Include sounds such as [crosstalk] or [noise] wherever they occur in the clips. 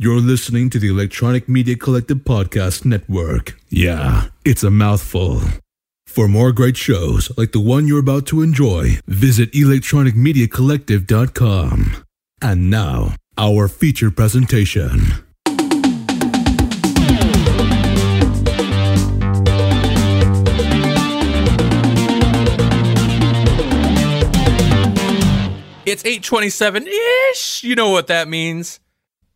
You're listening to the Electronic Media Collective Podcast Network. Yeah, it's a mouthful. For more great shows like the one you're about to enjoy, visit electronicmediacollective.com. And now, our feature presentation. It's 827-ish. You know what that means.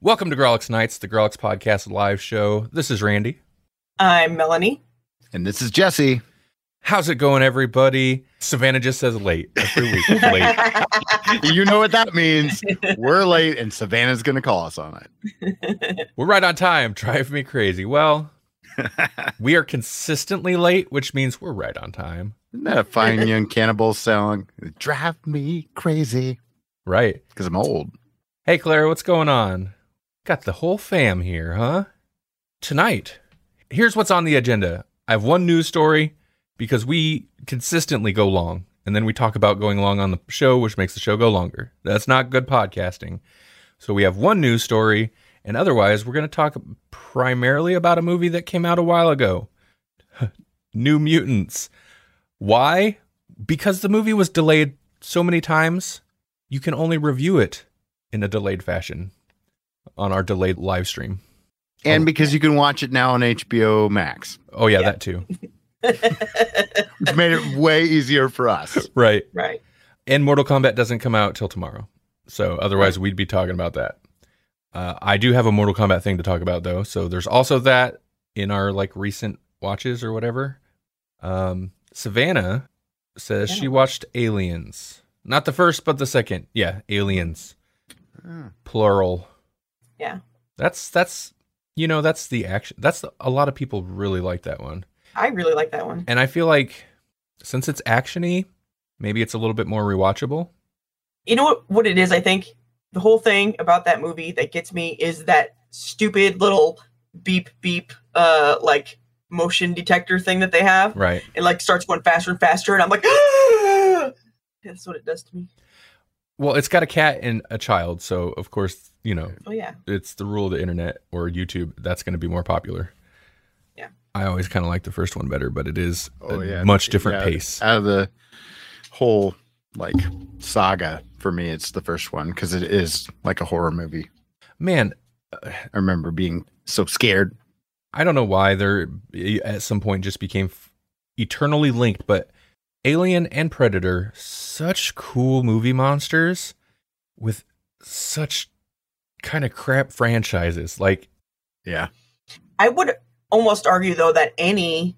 Welcome to Grawlix Nights, the Grawlix Podcast live show. This is Randy. I'm Melanie. And this is Jesse. How's it going, everybody? Savannah just says late every week. late. [laughs] You know what that means. We're late and Savannah's going to call us on it. [laughs] We're right on time. Drive me crazy. Well, [laughs] we are consistently late, which means we're right on time. Isn't that a fine young cannibal song? Drive me crazy Right. because I'm old. Hey, Claire, what's going on? Got the whole fam here, huh? Tonight, here's what's on the agenda. I have one news story because we consistently go long, and then we talk about going long on the show, which makes the show go longer. That's not good podcasting. So we have one news story, and otherwise, we're going to talk primarily about a movie that came out a while ago [laughs] New Mutants. Why? Because the movie was delayed so many times, you can only review it in a delayed fashion on our delayed live stream. And because you can watch it now on HBO Max, Oh yeah, Yeah. that too. [laughs] which made it way easier for us. [laughs] Right. right. And Mortal Kombat doesn't come out till tomorrow. So otherwise we'd be talking about that. Uh, I do have a Mortal Kombat thing to talk about though. So there's also that in our like recent watches or whatever. Um, Savannah says she watched Aliens. Not the first, but the second. Yeah, Aliens. Oh. Plural. Yeah. That's that's you know, that's the action. That's the, a lot of people really like that one. I really like that one. And I feel like since it's actiony, maybe it's a little bit more rewatchable. You know what, what it is, I think? The whole thing about that movie that gets me is that stupid little beep beep uh like motion detector thing that they have. Right. It like starts going faster and faster and I'm like [gasps] That's what it does to me. Well, it's got a cat and a child, so of course, you know, Oh yeah. it's the rule of the internet or YouTube that's going to be more popular. Yeah. I always kind of like the first one better, but it is Oh, a yeah. much different Yeah, pace. Out of the whole like saga, for me, it's the first one because it is like a horror movie. Man, I remember being so scared. I don't know why they're eh, at some point just became f- eternally linked, but Alien and Predator, such cool movie monsters with such kind of crap franchises. Like, Yeah. I would almost argue though that any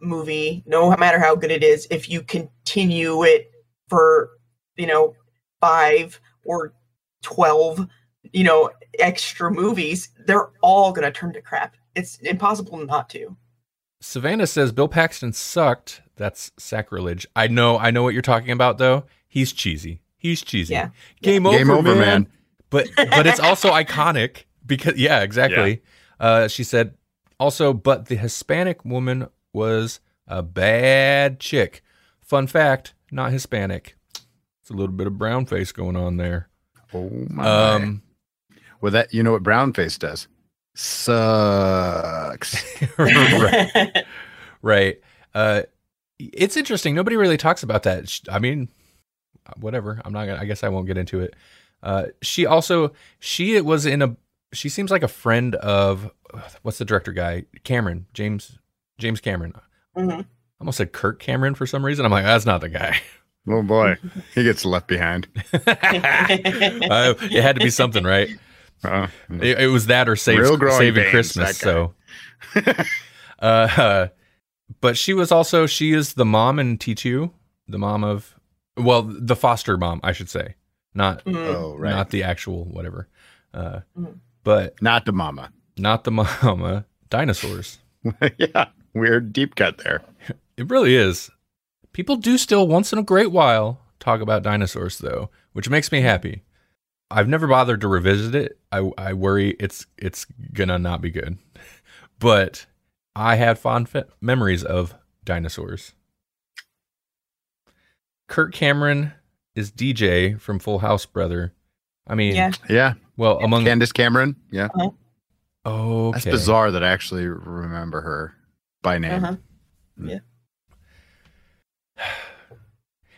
movie, no matter how good it is, if you continue it for, you know, five or twelve, you know, extra movies, they're all gonna turn to crap. It's impossible not to. Savannah says Bill Paxton sucked. That's sacrilege. I know, I know what you're talking about though. He's cheesy. He's cheesy. Yeah. Game over, Game over, man. man. But but it's also iconic because yeah, exactly. Uh, she said also, but the Hispanic woman was a bad chick. Fun fact, not Hispanic. It's a little bit of brown face going on there. Oh my. Um, well, that you know what brown face does? Sucks. [laughs] right. right. Uh, it's interesting. Nobody really talks about that. I mean, whatever. I'm not gonna. I guess I won't get into it. Uh, she also she was in a. She seems like a friend of what's the director guy Cameron James James Cameron. Mhm. I almost said Kirk Cameron for some reason. I'm like, that's not the guy. oh boy, [laughs] he gets left behind. [laughs] uh, it had to be something, right? Uh, It, it was that or save, saving pains, Christmas. that So, [laughs] uh, but she was also she is the mom in T two, the mom of well, the foster mom, I should say, not Mhm. oh right, not the actual whatever, uh, Mhm. but not the mama. not the [laughs] mama. Dinosaurs. [laughs] yeah, weird deep cut there. [laughs] It really is. People do still once in a great while talk about dinosaurs though, which makes me happy. I've never bothered to revisit it. I I worry it's it's gonna not be good. But I had fond fe- memories of dinosaurs. Kirk Cameron is DJ from Full House, brother. I mean, Yeah. Yeah, well, among Candace Cameron. Yeah, Oh, That's bizarre that I actually remember her by name. Uh-huh. [sighs]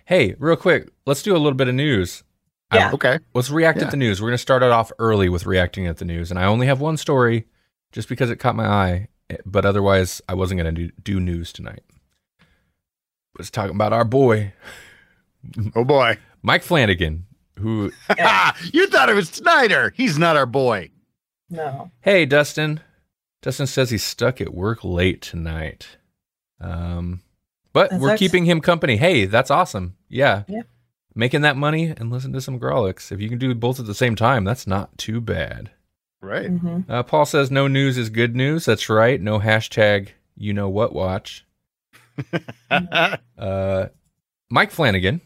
Hey, real quick, let's do a little bit of news. I- Yeah. Okay. let's react Yeah. at the news. We're going to start it off early with reacting at the news. And I only have one story just because it caught my eye, eh, but otherwise, I wasn't going to do, do news tonight. Let's talk about our boy, Oh boy. Mike Flanagan, who, [laughs] Yeah. you thought it was Snyder. He's not our boy. No. hey, Dustin. Dustin says he's stuck at work late tonight. Um, but That's we're ex- keeping him company. Hey, that's awesome. Yeah. Yeah. Making that money and listen to some Grawlix. If you can do both at the same time, that's not too bad. Right. hmm Uh, Paul says no news is good news. That's right. No hashtag you know what watch. [laughs] Uh, Mike Flanagan,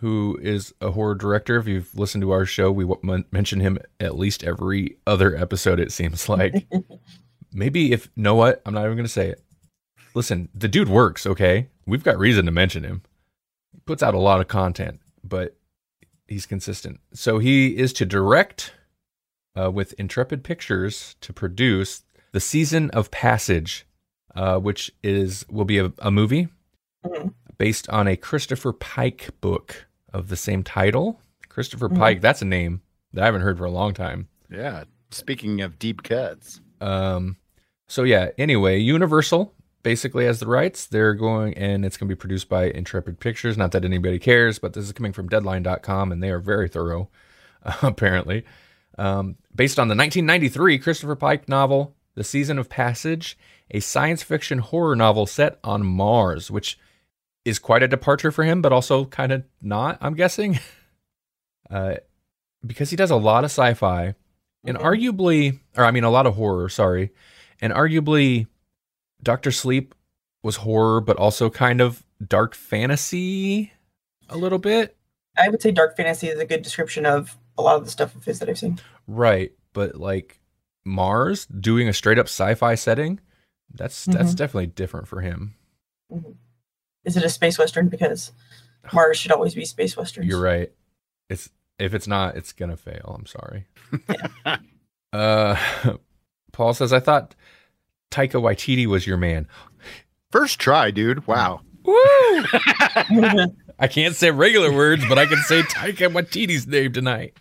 who is a horror director. If you've listened to our show, we w- mention him at least every other episode, it seems [laughs] like. Maybe if, know what? I'm not even going to say it. Listen, the dude works, okay? We've got reason to mention him. He puts out a lot of content, but he's consistent. So he is to direct uh, with Intrepid Pictures to produce the season of Passage, uh, which is will be a, a movie Mhm. based on a Christopher Pike book of the same title. Christopher Mhm. Pike, that's a name that I haven't heard for a long time. yeah. Speaking of deep cuts. Um, so yeah. Anyway, Universal basically has the rights. They're going, and it's going to be produced by Intrepid Pictures. Not that anybody cares, but this is coming from Deadline.com, and they are very thorough, [laughs] apparently. Um, based on the 1993 Christopher Pike novel, The Season of Passage, a science fiction horror novel set on Mars, which is quite a departure for him, but also kind of not. I'm guessing, [laughs] uh, because he does a lot of sci-fi and Mhm. arguably, or I mean, a lot of horror. Sorry, and arguably, Doctor Sleep was horror, but also kind of dark fantasy, a little bit. I would say dark fantasy is a good description of a lot of the stuff of his that I've seen. Right, but like Mars doing a straight up sci-fi setting, that's that's definitely different for him. Is it a space western? Because Mars should always be space westerns. You're right. It's if it's not, it's gonna fail. I'm sorry. [laughs] uh, Paul says, I thought Taika Waititi was your man. First try, dude. Wow. Woo! [laughs] I can't say regular words, but I can say Taika Waititi's name tonight.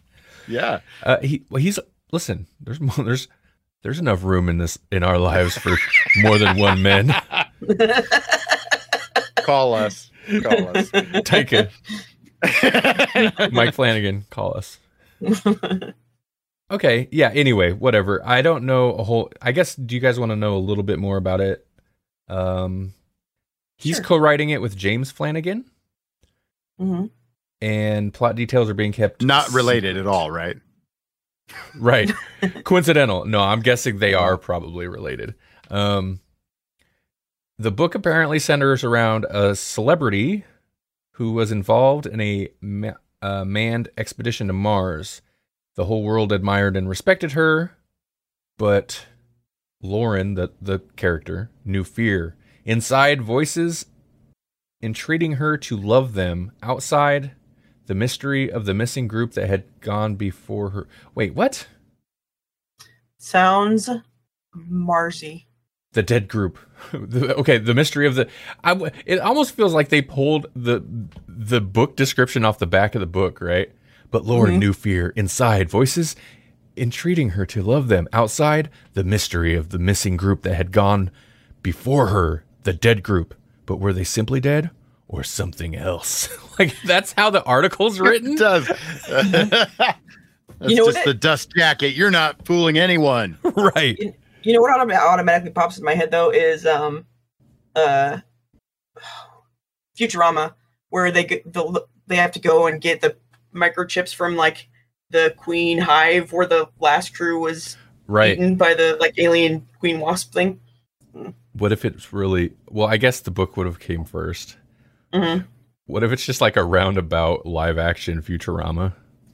yeah. Uh, he well, he's listen. There's more, there's there's enough room in this in our lives for more than one man. [laughs] Call us. Call us. Taika, [laughs] Mike Flanagan, call us. Okay, yeah. Anyway, whatever. I don't know a whole. I guess. Do you guys want to know a little bit more about it? Um, he's Sure. co-writing it with James Flanagan, Mhm. and plot details are being kept Not related at all, right? Right. [laughs] Coincidental. No, I'm guessing they are probably related. Um, the book apparently centers around a celebrity who was involved in a ma- uh, manned expedition to Mars. The whole world admired and respected her, but Lauren, the, the character, knew fear. Inside, voices entreating her to love them. Outside, the mystery of the missing group that had gone before her. Wait, what? Sounds Marsy. The dead group. The- okay, the mystery of the. I, w- it almost feels like they pulled the the book description off the back of the book, right? But Lauren Mhm. knew fear. Inside, voices entreating her to love them. Outside, the mystery of the missing group that had gone before her, the dead group. But were they simply dead or something else? [laughs] like that's how the article's It written. does. [laughs] That's You know just it- the dust jacket. You're not fooling anyone. [laughs] right. You know what autom- automatically pops in my head though is um, uh, Futurama, where they get the they have to go and get the microchips from like the Queen Hive, where the last crew was Right. eaten by the like alien Queen Wasp thing. What if it's really well, I guess the book would have came first. hmm What if it's just like a roundabout live action Futurama?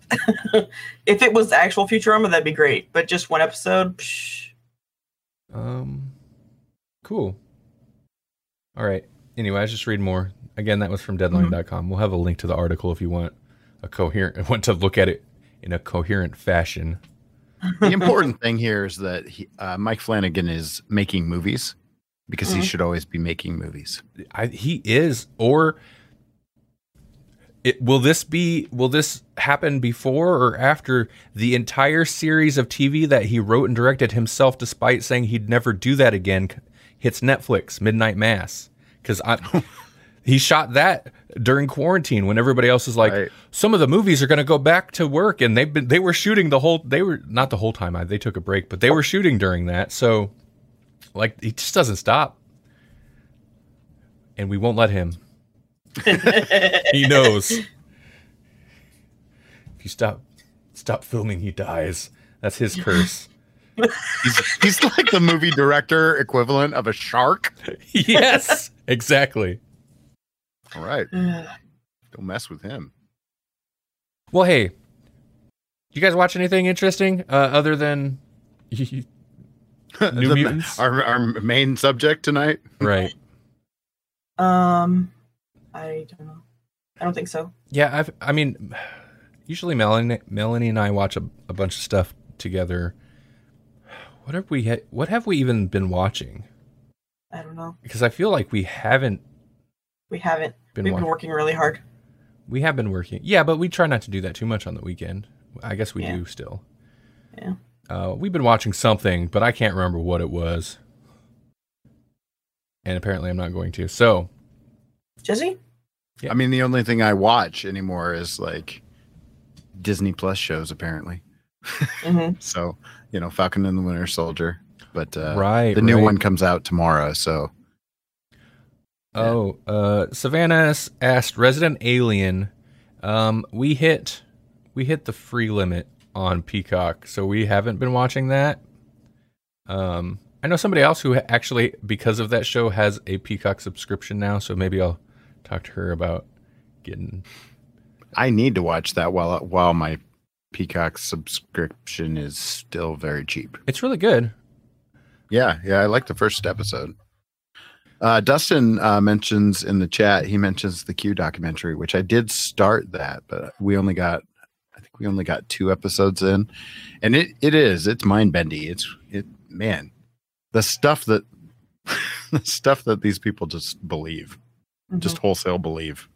[laughs] If it was actual Futurama, that'd be great. But just one episode, psh, Um cool. All right. Anyway, I was just reading more. Again, that was from deadline.com. We'll have a link to the article if you want a coherent [laughs] want to look at it in a coherent fashion. the important thing here is that he, uh, Mike Flanagan is making movies because he Mhm. should always be making movies. I, he is or it, will this be will this happen before or after the entire series of TV that he wrote and directed himself despite saying he'd never do that again? Hits Netflix Midnight Mass. Cuz I [laughs] he shot that during quarantine when everybody else is like Right. some of the movies are going to go back to work and they've been they were shooting the whole they were not the whole time I, they took a break but they were shooting during that so like he just doesn't stop. And we won't let him he knows. If you stop stop filming, he dies. That's his curse. He's, he's like the movie director equivalent of a shark. yes, exactly. All right, don't mess with him. Well, hey, you guys watch anything interesting uh, other than [laughs] New The- Mutants? Our, our main subject tonight. right? um, I don't know. I don't think so. Yeah, I've. I mean, usually Melanie, Melanie and I watch a, a bunch of stuff together. What have we? Ha- what have we even been watching? I don't know. Because I feel like we haven't We haven't. been We've watching. been working really hard. We have been working. Yeah, but we try not to do that too much on the weekend. I guess we Yeah. do still. Yeah. Uh, we've been watching something, but I can't remember what it was. And apparently I'm not going to. So, Jesse? Yeah. I mean, the only thing I watch anymore is like Disney Plus shows, apparently. hmm [laughs] So, you know, Falcon and the Winter Soldier. But uh, right. the new right. one comes out tomorrow. So, Oh, uh, Savannah s- asked Resident Alien. Um, we hit we hit the free limit on Peacock, so we haven't been watching that. Um, I know somebody else who actually, because of that show, has a Peacock subscription now. So maybe I'll talk to her about getting. I need to watch that while while my Peacock subscription is still very cheap. It's really good. Yeah, yeah, I like the first episode. Uh, Dustin uh, mentions in the chat. He mentions the Q documentary, which I did start that, but we only got, I think we only got two episodes in, and it it is it's mind bendy. It's it man, the stuff that [laughs] the stuff that these people just believe, Mm-hmm. just wholesale believe.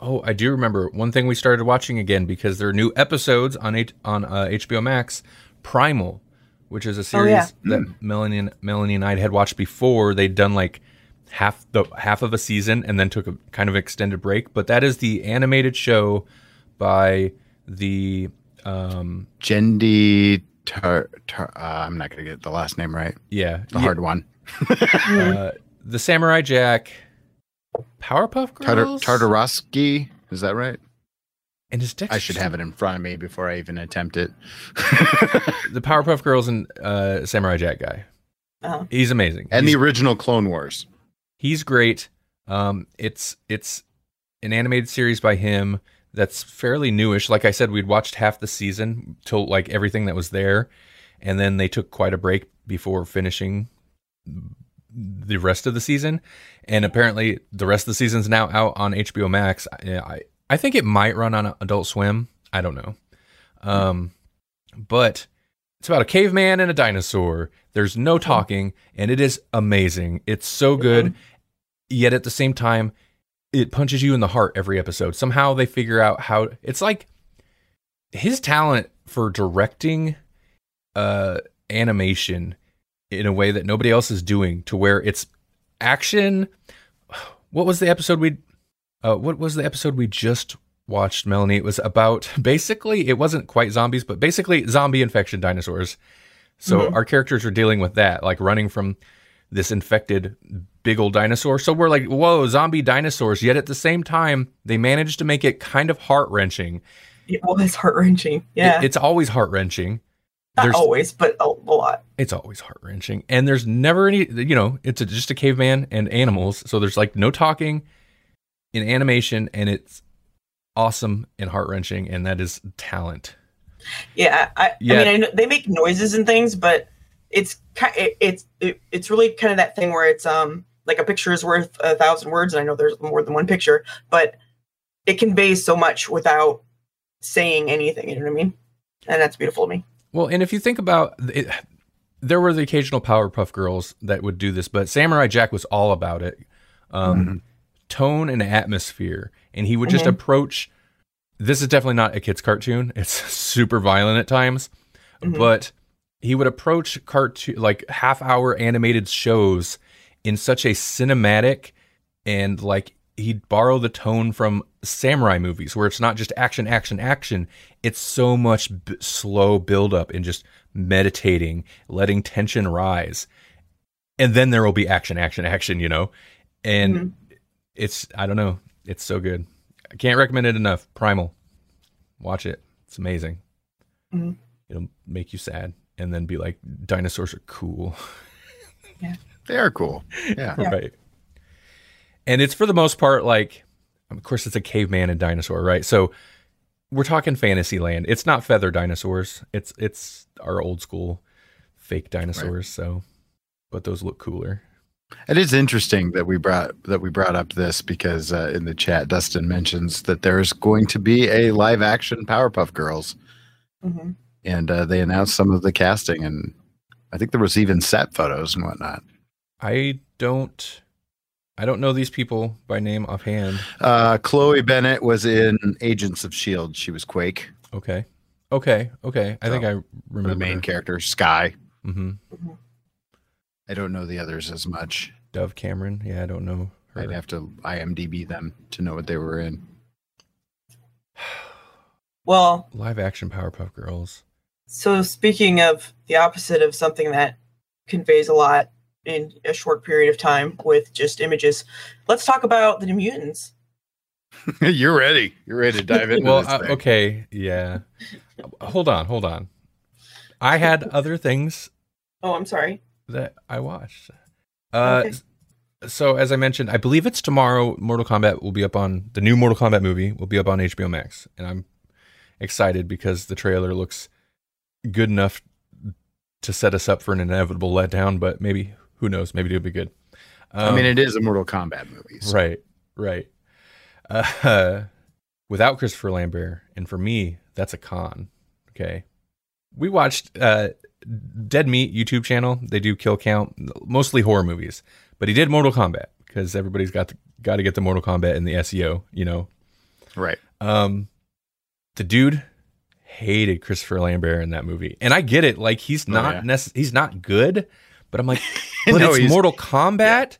Oh, I do remember one thing we started watching again because there are new episodes on H- on uh, HBO Max. Primal, which is a series yeah. that Melanie and, Melanie and I had watched before. They'd done like half the half of a season and then took a kind of extended break. But that is the animated show by the um Genndy Tar, tar uh, I'm not gonna get the last name right. yeah The hard one. [laughs] uh, the Samurai Jack Powerpuff Tartar, Girls Tartarovsky. Is that right? and his Dexter I should have it in front of me before I even attempt it. [laughs] the Powerpuff Girls and uh, Samurai Jack guy. Uh-huh. He's amazing. and He's- the original Clone Wars. he's great. Um, it's it's an animated series by him that's fairly newish. Like I said, we'd watched half the season till like everything that was there, and then they took quite a break before finishing the rest of the season. And apparently, the rest of the season's now out on HBO Max. I I, I think it might run on Adult Swim. I don't know. Um, but it's about a caveman and a dinosaur. There's no talking, and it is amazing. It's so good, yet at the same time, it punches you in the heart every episode. Somehow they figure out how. It's like his talent for directing uh, animation in a way that nobody else is doing, to where it's action. What was the episode we? Uh, what was the episode we just watched, Melanie? It was about [laughs] basically it wasn't quite zombies, but basically zombie infection dinosaurs. So Mhm. our characters are dealing with that, like running from this infected big old dinosaur. So we're like, whoa, zombie dinosaurs. Yet at the same time, they managed to make it kind of heart wrenching. It was heart wrenching. Yeah. it's always heart wrenching. Not there's- always, but a, a lot. It's always heart wrenching, and there's never any. You know, it's a, just a caveman and animals, so there's like no talking in animation, and it's awesome and heart wrenching, and that is talent. Yeah, I, Yeah. I mean, I know they make noises and things, but it's it, it's it, it's really kind of that thing where it's um like a picture is worth a thousand words, and I know there's more than one picture, but it conveys so much without saying anything. You know what I mean? And that's beautiful to me. Well, and if you think about it, there were the occasional Powerpuff Girls that would do this, but Samurai Jack was all about it. Um, mm-hmm. Tone and atmosphere. And he would just mm-hmm. approach this is definitely not a kid's cartoon. [laughs] It's super violent at times, mm-hmm. but he would approach cartoon like half hour animated shows in such a cinematic and like he'd borrow the tone from samurai movies where it's not just action action action. It's so much b- slow build up and just meditating letting tension rise. And then there will be action action action you know? And it's i don't know it's so good. I can't recommend it enough. Primal. Watch it. It's amazing. Mhm. it'll make you sad and then be like dinosaurs are cool. They are cool. Yeah. Yeah. [laughs] right and it's for the most part like of course it's a caveman and dinosaur right? So we're talking fantasy land. It's not feather dinosaurs. It's it's our old school fake dinosaurs so but those look cooler. It is interesting that we brought that we brought up this because uh, in the chat, Dustin mentions that there's going to be a live action Powerpuff Girls, hmm and uh, they announced some of the casting, and I think there was even set photos and whatnot. i don't i don't know these people by name offhand Uh, Chloe Bennet was in Agents of Shield. She was Quake, okay okay okay i think I remember the main character. Skye. hmm I don't know the others as much. dove cameron yeah i don't know her. I'd have to IMDb them to know what they were in. [sighs] Well, live action powerpuff girls so speaking of the opposite of something that conveys a lot in a short period of time with just images, let's talk about the New Mutants. [laughs] You're ready. You're ready to dive into well this uh, okay yeah hold on hold on i had other things Oh, I'm sorry. that i watched uh Okay. so as i mentioned i believe it's tomorrow mortal kombat will be up on the new mortal kombat movie will be up on hbo max and i'm excited because the trailer looks good enough to set us up for an inevitable letdown but maybe who knows maybe it'll be good I mean, Um, it is a Mortal Kombat movie. so- Right, right. Uh, [laughs] without Christopher Lambert, and for me, that's a con. Okay, we watched uh, Dead Meat YouTube channel. They do kill count, mostly horror movies, but he did Mortal Kombat because everybody's got to, got to get the Mortal Kombat in the SEO. You know, Right. um, the dude hated Christopher Lambert in that movie, and I get it. Like he's Oh, not yeah. necess- he's not good, but I'm like, [laughs] but No, it's Mortal Kombat.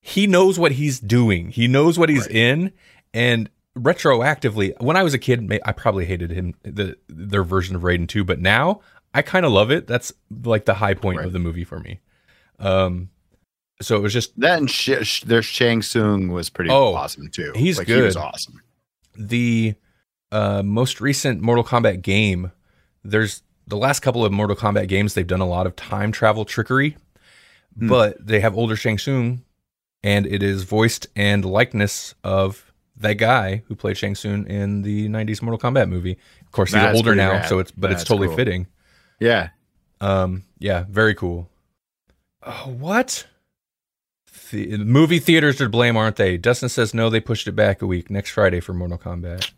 He knows what he's doing. He knows what he's Right. in, and retroactively, when I was a kid, I probably hated him the their version of Raiden too. But now I kind of love it. That's like the high point Right. of the movie for me. Um, so it was just That and sh- sh- there's Shang Tsung was pretty Oh, awesome too. he's like, He was awesome. the uh, most recent Mortal Kombat game, there's the last couple of Mortal Kombat games, they've done a lot of time travel trickery, Hmm. but they have older Shang Tsung, and it is voiced and likeness of that guy who played Shang Tsung in the '90s Mortal Kombat movie. Of course, he's That's older now, rad. so it's but it's totally cool. fitting. Yeah. Um, yeah, very cool. Oh, what? The movie theaters are to blame, aren't they? Dustin says no. They pushed it back a week, next Friday for Mortal Kombat.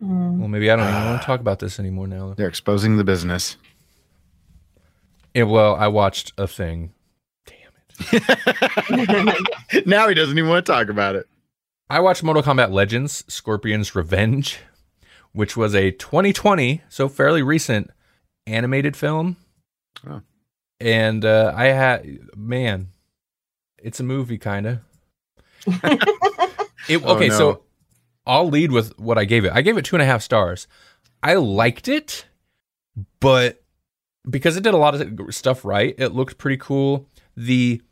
Hmm. Well, maybe I don't even want to talk about this anymore now. They're exposing the business. Yeah, well, I watched a thing. Damn it. [laughs] now he doesn't even want to talk about it. I watched Mortal Kombat Legends Scorpion's Revenge, which was a 2020, so fairly recent animated film. Oh. And uh, I had, man, it's a movie, kind of. [laughs] It, Oh, okay, no. so I'll lead with what I gave it. I gave it two and a half stars. I liked it, but because it did a lot of stuff right, it looked pretty cool. The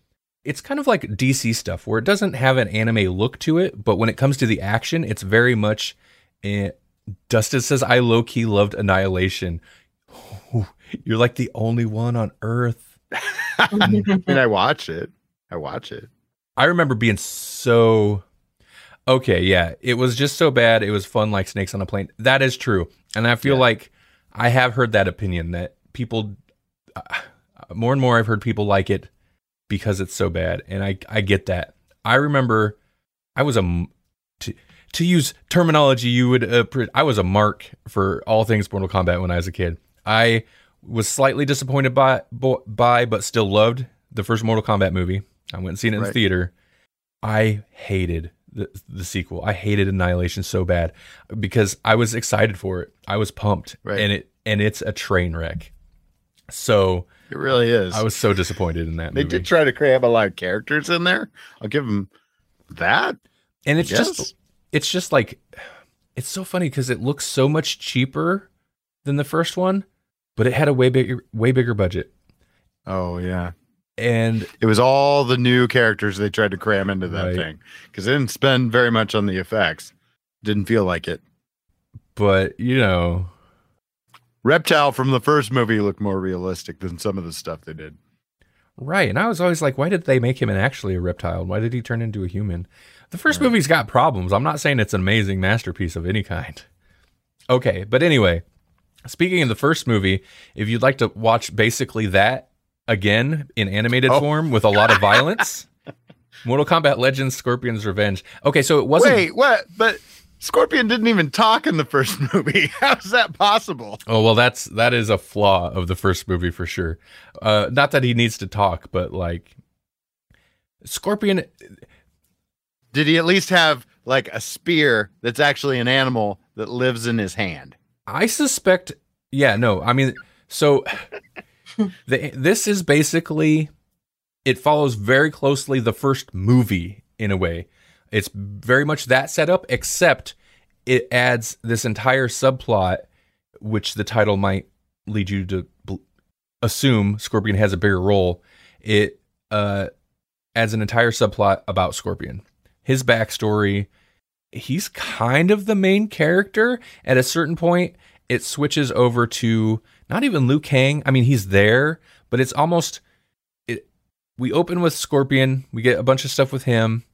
it's kind of like DC stuff where it doesn't have an anime look to it, but when it comes to the action, it's very much. Eh, Dustin says, "I low key loved Annihilation." You're like the only one on Earth. [laughs] I mean, I watch it. I watch it. I remember being so okay, yeah. It was just so bad. It was fun like snakes on a plane. That is true, and I feel Yeah. like I have heard that opinion that people uh, more and more I've heard people like it because it's so bad, and I I get that. I remember I was a to, to use terminology you would uh, I was a mark for all things Mortal Kombat when I was a kid. I was slightly disappointed by by but still loved the first Mortal Kombat movie. I went and seen it in Right. theater. I hated the the sequel. I hated Annihilation so bad because I was excited for it. I was pumped, Right. and it and it's a train wreck. So It really is. I was so disappointed in that they movie. did try to cram a lot of characters in there. I'll give them that. and it's just it's just like it's so funny because it looks so much cheaper than the first one, but it had a way bigger way bigger budget. Oh yeah. And It was all the new characters they tried to cram into that Right. thing because they didn't spend very much on the effects. Didn't feel like it. but you know, Reptile from the first movie looked more realistic than some of the stuff they did. right. And I was always like, why did they make him an actually a reptile? Why did he turn into a human? The first Right. movie's got problems. I'm not saying it's an amazing masterpiece of any kind. Okay, but anyway, speaking of the first movie, if you'd like to watch basically that again in animated Oh. form with a lot of violence, [laughs] Mortal Kombat Legends Scorpion's Revenge. Okay, so it wasn't Wait, what? But Scorpion didn't even talk in the first [laughs] movie. How's that possible? Oh well, that's that is a flaw of the first movie for sure. Uh, not that he needs to talk, but like Scorpion. Did he at least have like a spear that's actually an animal that lives in his hand? I suspect. Yeah, no, I mean, so the, this is basically it follows very closely the first movie in a way. It's very much that setup, except it adds this entire subplot, which the title might lead you to bl- assume Scorpion has a bigger role. It uh, adds an entire subplot about Scorpion, his backstory. He's kind of the main character. At a certain point, it switches over to not even Liu Kang. I mean, he's there, but it's almost it. We open with Scorpion. We get a bunch of stuff with him.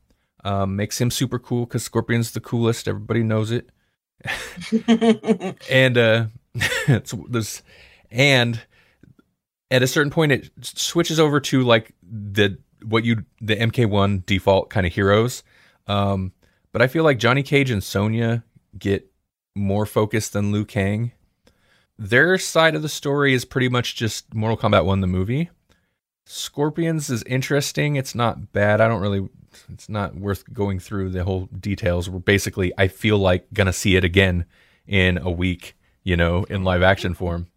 Um, makes him super cool because Scorpion's the coolest. Everybody knows it. [laughs] and uh, [laughs] it's this, and at a certain point, it switches over to like the what you the MK1 default kind of heroes. Um, but I feel like Johnny Cage and Sonya get more focused than Liu Kang. Their side of the story is pretty much just Mortal Kombat 1 the movie. Scorpions is interesting. It's not bad. I don't really it's not worth going through the whole details. We're basically I feel like gonna see it again in a week, you know, in live action form.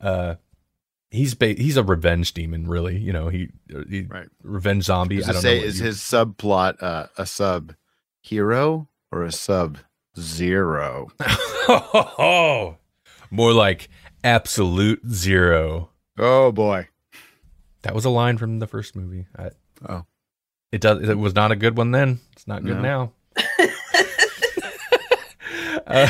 Uh he's ba- he's a revenge demon really, you know, he, he Right. revenge zombie. Does I it don't say know. what is you- his subplot uh, a sub hero or a sub zero? [laughs] oh, more like absolute zero. Oh boy. That was a line from the first movie. I, Oh. it does. It was not a good one then. It's not good No. now. [laughs] [laughs] Uh,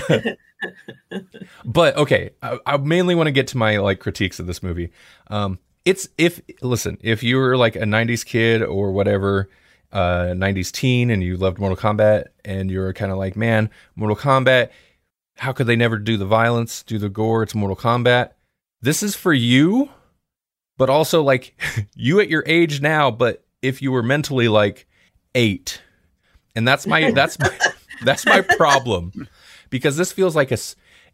but okay, I, I mainly want to get to my like critiques of this movie. Um, it's if listen, if you were like a '90s kid or whatever, uh, '90s teen, and you loved Mortal Kombat, and you're kind of like, man, Mortal Kombat, how could they never do the violence, do the gore? It's Mortal Kombat. This is for you, but also like [laughs] you at your age now. But if you were mentally like eight, and that's my that's my [laughs] that's my problem because this feels like a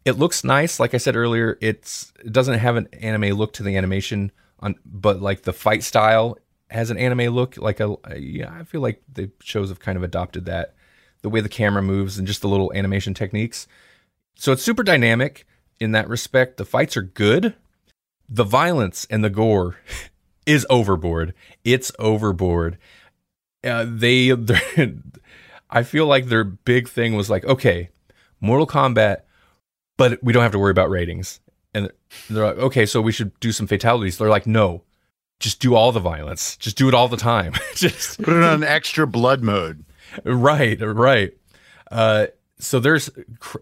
it looks nice like i said earlier it's it doesn't have an anime look to the animation on but like the fight style has an anime look like a yeah i feel like the shows have kind of adopted that the way the camera moves and just the little animation techniques so it's super dynamic in that respect the fights are good the violence and the gore [laughs] is overboard it's overboard uh, they [laughs] i feel like their big thing was like okay Mortal Kombat, but we don't have to worry about ratings. And they're like, okay, so we should do some fatalities. They're like, no, just do all the violence. Just do it all the time. [laughs] just Put it on extra blood mode. right, right. Uh, so there's, cr-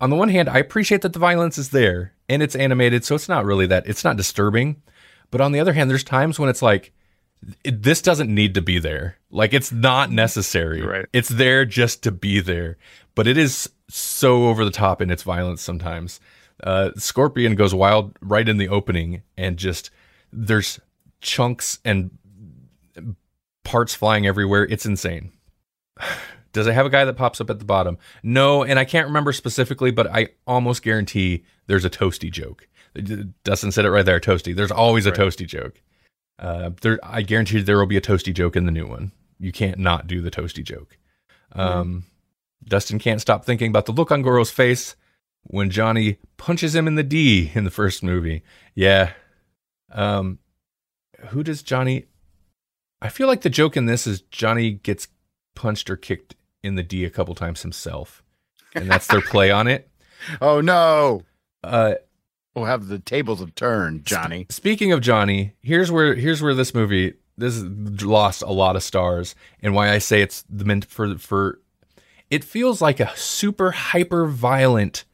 on the one hand, I appreciate that the violence is there and it's animated, so it's not really that it's not disturbing. But on the other hand, there's times when it's like, it, this doesn't need to be there. Like it's not necessary. Right. It's there just to be there. But it is so over the top in its violence sometimes. Uh, Scorpion goes wild right in the opening, and just there's chunks and parts flying everywhere. It's insane. [sighs] [sighs] [sighs] Does it have a guy that pops up at the bottom? No, and I can't remember specifically, but I almost guarantee there's a toasty joke. Dustin said it right there. Toasty. There's always a Right. toasty joke. Uh, there, I guarantee there will be a toasty joke in the new one. You can't not do the toasty joke. Um, Dustin can't stop thinking about the look on Goro's face when Johnny punches him in the D in the first movie. Yeah. Um, who does Johnny? I feel like the joke in this is Johnny gets punched or kicked in the D a couple times himself, and that's their play on it. [laughs] Oh no! Uh, We'll have the tables have turned, Johnny. Speaking of Johnny, here's where here's where this movie this lost a lot of stars, and why I say it's the meant for for. It feels like a super hyper violent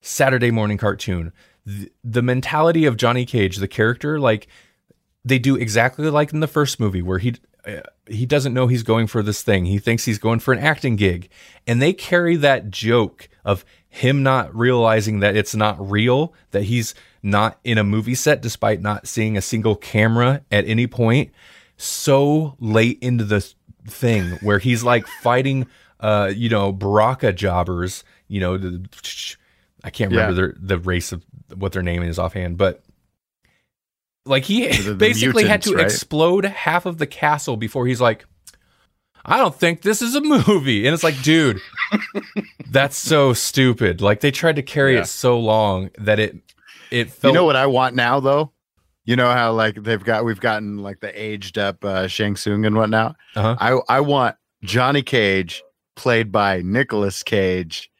Saturday morning cartoon. The, the mentality of Johnny Cage, the character, like they do exactly like in the first movie, where he he doesn't know he's going for this thing. He thinks he's going for an acting gig, and they carry that joke of him not realizing that it's not real, that he's not in a movie set despite not seeing a single camera at any point, so late into the thing where he's like fighting, uh, you know, Baraka jobbers, you know, the, I can't remember Yeah. their, the race of what their name is offhand, but like he The- the basically had to right? explode half of the castle before he's like, I don't think this is a [laughs] movie. And it's like, dude, [laughs] that's so stupid. Like they tried to carry Yeah. it so long that it it felt you know what I want now, though. You know how like they've got we've gotten like the aged up uh, Shang Tsung and whatnot. Uh-huh. I I want Johnny Cage played by Nicolas Cage,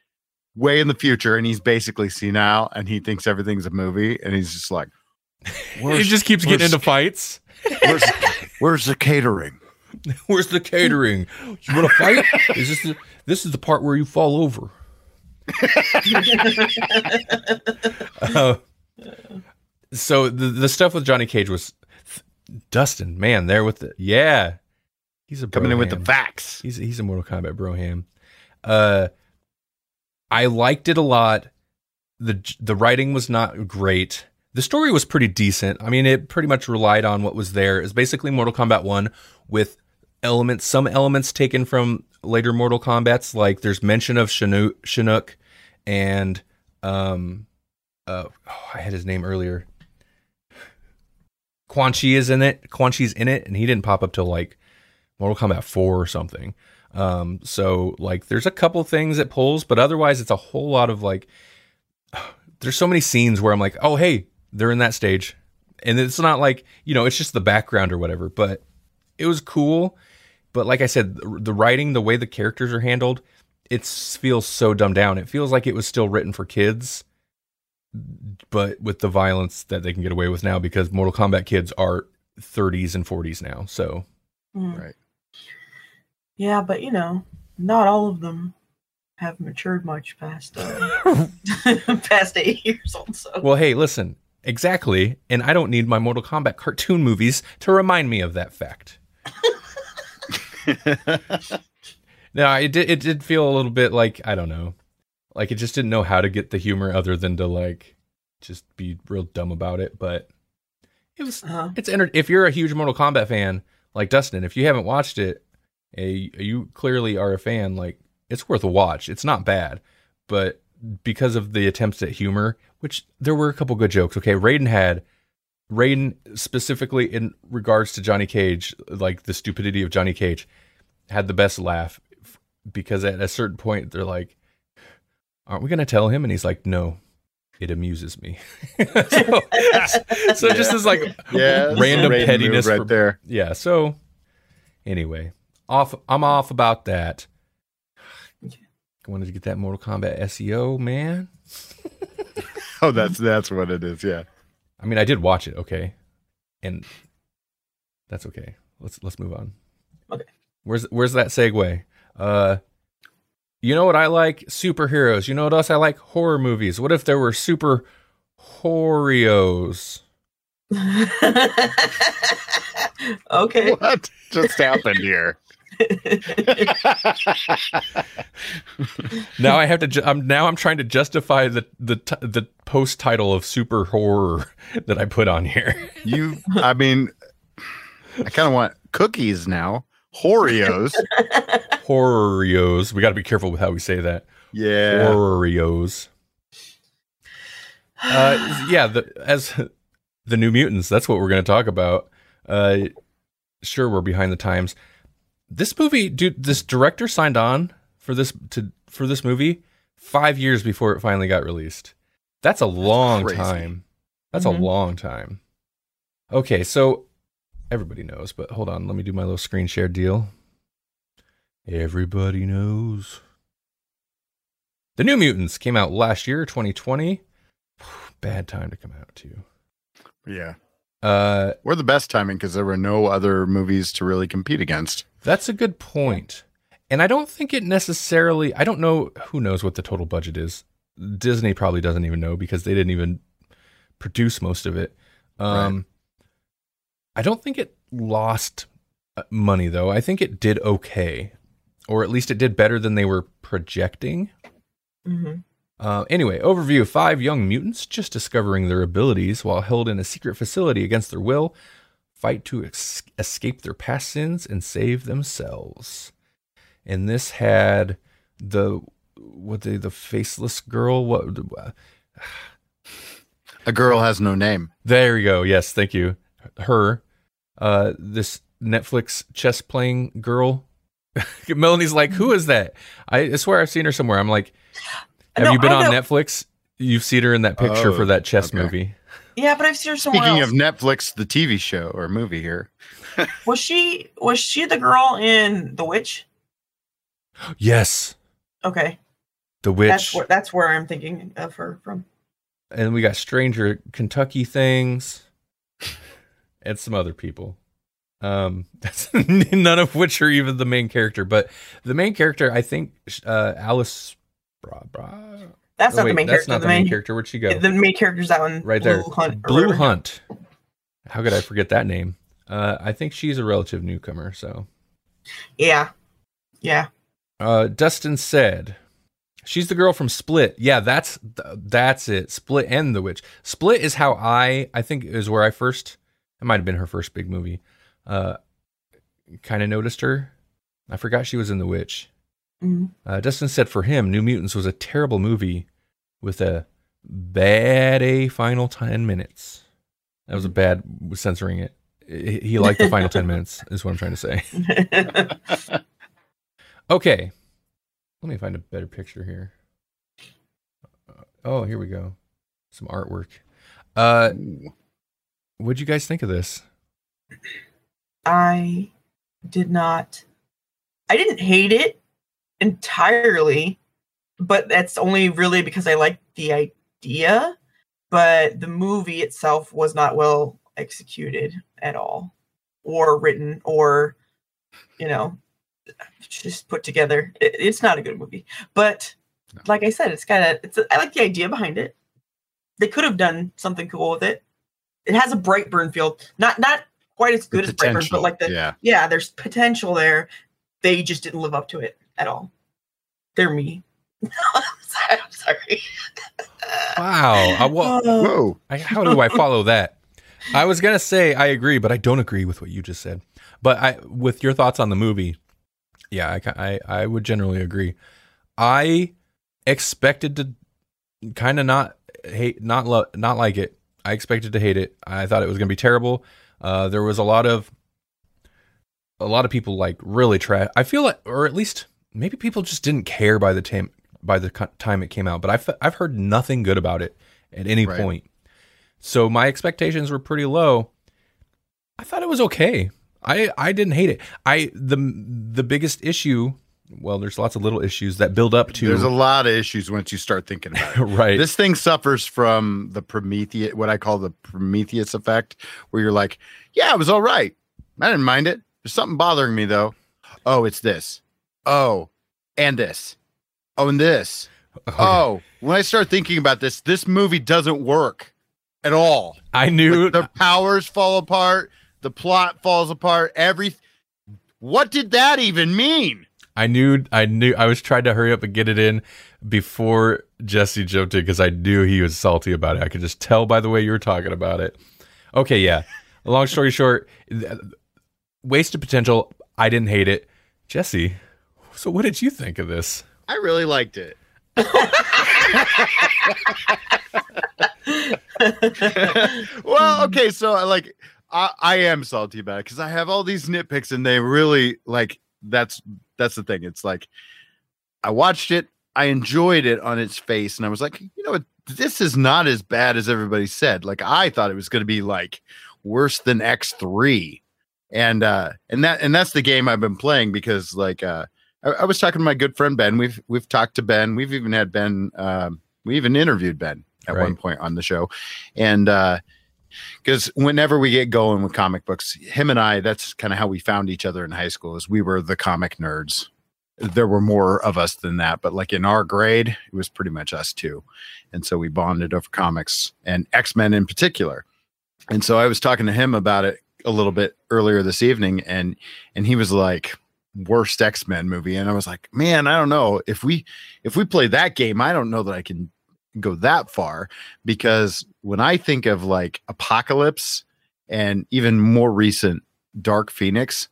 way in the future, and he's basically senile and he thinks everything's a movie, and he's just like, [laughs] it just keeps getting into fights. where's, where's the catering? [laughs] Where's the catering? You want to fight? Is this the, this is the part where you fall over? [laughs] Uh, so the the stuff with Johnny Cage was Dustin, man, there with the yeah, he's a Coming in with the broham. facts. He's he's a Mortal Kombat broham. Uh, I liked it a lot. the The writing was not great. The story was pretty decent. I mean, it pretty much relied on what was there. It's basically Mortal Kombat One with elements, some elements taken from later Mortal Kombat's. Like there's mention of Shinnok, Shinnok and um, uh, oh, I had his name earlier. Quan Chi is in it. Quan Chi's in it, and he didn't pop up till like Mortal Kombat 4 or something. Um, so like there's a couple things it pulls, but otherwise it's a whole lot of like [sighs] there's so many scenes where I'm like, oh hey, they're in that stage. And it's not like, you know, it's just the background or whatever, but it was cool. But like I said, the the writing, the way the characters are handled, it feels so dumbed down. It feels like it was still written for kids, but with the violence that they can get away with now because Mortal Kombat kids are 30s and 40s now. So Mm. Right. Yeah, but you know, not all of them have matured much past uh, [laughs] [laughs] past eight years old. So Well, hey, listen, exactly. And I don't need my Mortal Kombat cartoon movies to remind me of that fact. [laughs] no, it did, it did feel a little bit like, I don't know, like it just didn't know how to get the humor other than to like just be real dumb about it. But it was, uh, it's enter- if you're a huge Mortal Kombat fan like Dustin, if you haven't watched it, a, you clearly are a fan, like it's worth a watch. It's not bad, but because of the attempts at humor, which there were a couple good jokes. Okay, Raiden had Raiden specifically in regards to Johnny Cage, like the stupidity of Johnny Cage, had the best laugh because at a certain point they're like, "Aren't we going to tell him?" And he's like, "No." It amuses me. [laughs] so, so just as like Yeah, random Raiden pettiness right for- there. yeah. So anyway, off. I'm off about that. I wanted to get that Mortal Kombat SEO, man. [laughs] [laughs] Oh, that's that's what it is. Yeah. I mean, I did watch it, okay, and that's okay. Let's let's move on. Okay. Where's where's that segue? Uh, you know what I like? Superheroes. You know what else I like? Horror movies. What if there were super Horios? [laughs] okay. What just happened here? [laughs] Now I have to. Ju- I'm now I'm trying to justify the the t- the post title of super horror that I put on here. you, I mean, I kind of want cookies now. Horios. Horios. We got to be careful with how we say that. Yeah. Horios. uh, yeah, the, as the New Mutants, that's what we're going to talk about. Uh, sure, we're behind the times. This movie, dude, this director signed on for this to for this movie five years before it finally got released. That's a long crazy. time. That's Mhm. a long time. Okay, so everybody knows, but hold on, let me do my little screen share deal. Everybody knows. The New Mutants came out last year, 2020. [sighs] Bad time to come out too. Yeah. Uh, We're the best timing because there were no other movies to really compete against. That's a good point. And I don't think it necessarily. I don't know. Who knows what the total budget is? Disney probably doesn't even know because they didn't even produce most of it. Um, I don't think it lost uh, money though. I think it did okay, or at least it did better than they were projecting. hmm Uh, anyway, overview five young mutants just discovering their abilities while held in a secret facility against their will fight to ex- escape their past sins and save themselves. And this had the what the the faceless girl what A girl has no name. there you go. Yes thank you. Her uh this Netflix chess playing girl. [laughs] Melanie's like who is that? I swear I've seen her somewhere. I'm like have No, you been I on know- Netflix? You've seen her in that picture Oh, for that chess okay. movie Yeah, but I've seen her somewhere Speaking else. of Netflix, the TV show or movie here. [laughs] was she was she the girl in The Witch? yes Okay, the witch that's where that's where I'm thinking of her from. and we got Stranger Kentucky things, [laughs] and some other people. Um, [laughs] that's none of which are even the main character, but the main character, I think, uh, Alice. Bra, bra. That's Oh, not wait, the main that's character. not the main, character. Where'd she go? The main character's that one. right Blu there, Hunt. Blu. Hunt. How could I forget that name? Uh, I think she's a relative newcomer. So, Yeah, yeah. uh, Dustin said. She's the girl from Split. Yeah, that's th- that's it. Split and The Witch. Split is how I I think is where I first. It might have been her first big movie. Uh, kind of noticed her. I forgot she was in The Witch. Mhm. Uh, Dustin said for him, New Mutants was a terrible movie with a bad a final ten minutes. That was a bad censoring it. He liked the final ten [laughs] minutes. Is what I'm trying to say. [laughs] Okay. Let me find a better picture here. Oh, here we go. Some artwork. Uh, what'd you guys think of this? I did not. I didn't hate it entirely, but that's only really because I liked the idea. But the movie itself was not well executed at all, or written, or you know, just put together. It, it's not a good movie. But No. like I said, it's kind of. It's. I like the idea behind it. They could have done something cool with it. It has a Brightburn feel, not not quite as good as Brightburn, but like the yeah. yeah, there's potential there. They just didn't live up to it at all. They're me. [laughs] I'm sorry. Wow. I, well, Whoa. I, how do I follow that? I was gonna say I agree, but I don't agree with what you just said. But I, with your thoughts on the movie, yeah, I, I, I would generally agree. I expected to kind of not hate, not lo- not like it. I expected to hate it. I thought it was gonna be terrible. Uh, there was a lot of a lot of people like really trash. I feel like, or at least maybe people just didn't care by the time by the time it came out. But I've I've heard nothing good about it at any Right. point. So my expectations were pretty low. I thought it was okay. I I didn't hate it. I the the biggest issue. Well, there's lots of little issues that build up to There's a lot of issues once you start thinking about it. [laughs] right. This thing suffers from the Prometheus, what I call the Prometheus effect, where you're like, yeah, it was all right. I didn't mind it. There's something bothering me though. Oh, it's this. Oh, and this. Oh, and this. [laughs] Oh, okay. Oh, when I start thinking about this, this movie doesn't work at all. I knew Like, the powers fall apart. The plot falls apart. Every. What did that even mean? I knew I knew I was trying to hurry up and get it in before Jesse jumped in because I knew he was salty about it. I could just tell by the way you were talking about it. Okay, yeah. Long story short, th- wasted potential. I didn't hate it. Jesse, so what did you think of this? I really liked it. [laughs] well, okay, so I like I, I am salty about it because I have all these nitpicks and they really like that's that's the thing. It's like I watched it, I enjoyed it on its face, and I was like, you know what, this is not as bad as everybody said. Like I thought it was gonna be like worse than X3. And uh and that and that's the game I've been playing because like uh I, I was talking to my good friend Ben. We've we've talked to Ben. We've even had Ben um we even interviewed Ben at Right. one point on the show. And uh because whenever we get going with comic books, him and I, that's kind of how we found each other in high school. Is we were the comic nerds. There were more of us than that, but like in our grade, it was pretty much us two, and so we bonded over comics and X Men in particular. And so I was talking to him about it a little bit earlier this evening, and and he was like, "Worst X Men movie," and I was like, "Man, I don't know if we if we play that game, I don't know that I can go that far because when I think of like Apocalypse and even more recent Dark Phoenix,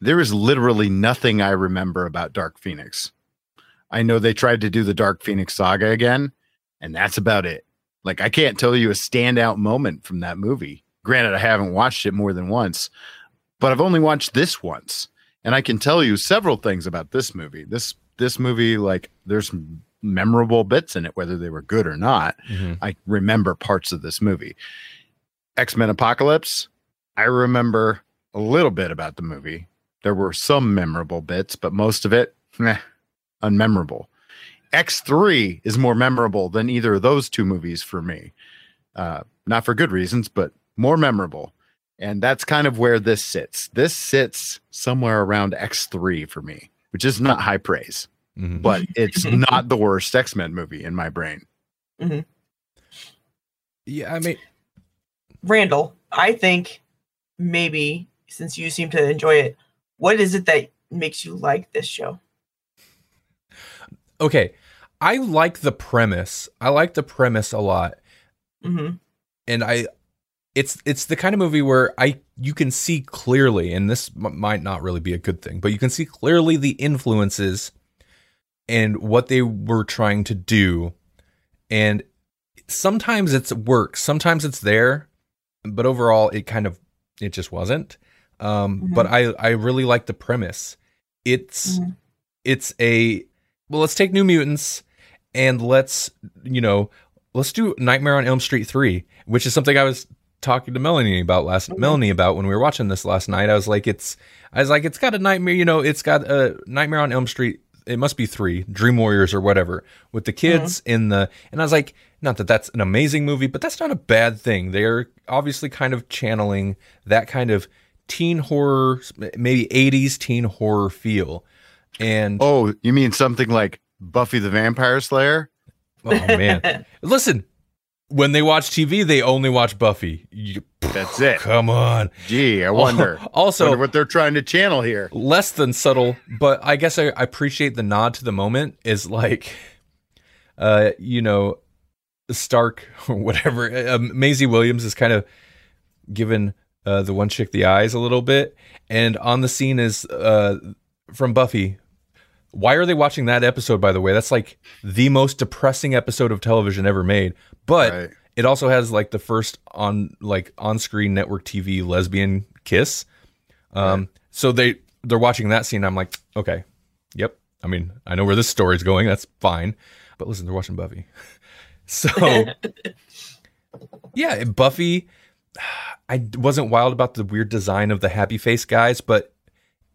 there is literally nothing I remember about Dark Phoenix. I know they tried to do the Dark Phoenix saga again, and that's about it. Like I can't tell you a standout moment from that movie. Granted, I haven't watched it more than once, but I've only watched this once, and I can tell you several things about this movie. This this movie, like, there's memorable bits in it, whether they were good or not. Mhm. I remember parts of this movie. X Men Apocalypse, I remember a little bit about the movie. There were some memorable bits, but most of it, meh, unmemorable. X3 is more memorable than either of those two movies for me. Uh, not for good reasons, but more memorable. And that's kind of where this sits. This sits somewhere around X3 for me, which is not high praise, Mhm. but it's [laughs] not the worst X Men movie in my brain. yeah, I mean, Randall, I think maybe since you seem to enjoy it, what is it that makes you like this show? okay, I like the premise. I like the premise a lot. hmm and I it's it's the kind of movie where I you can see clearly and this m- might not really be a good thing but you can see clearly the influences and what they were trying to do and sometimes it's works sometimes it's there but overall it kind of it just wasn't um Mhm. but I I really like the premise it's Mhm. it's a well let's take new mutants and let's you know let's do Nightmare on Elm Street 3, which is something I was talking to Melanie about last Mhm. Melanie about when we were watching this last night. I was like, it's I was like, it's got a nightmare, you know, it's got a Nightmare on Elm Street. It must be three Dream Warriors or whatever with the kids in the. And I was like, not that that's an amazing movie, but that's not a bad thing. They're obviously kind of channeling that kind of teen horror, maybe 80s teen horror feel. And Oh, you mean something like Buffy the Vampire Slayer? oh man, [laughs] listen, when they watch TV, they only watch Buffy. You, That's it. come on. Gee, I wonder. [laughs] Also, wonder what they're trying to channel here. less than subtle, but I guess I, I appreciate the nod to the moment is like, uh, you know, Stark or [laughs] whatever. Uh, Maisie Williams is kind of given uh, the one chick the eyes a little bit, and on the scene is uh, from Buffy. Why are they watching that episode? By the way, that's like the most depressing episode of television ever made. But Right. it also has like the first on like on screen network TV lesbian kiss. Um, so they they're watching that scene. I'm like, okay, yep. I mean, I know where this story's going. That's fine. But listen, they're watching Buffy. [laughs] So yeah, Buffy. [sighs] I wasn't wild about the weird design of the happy face guys, but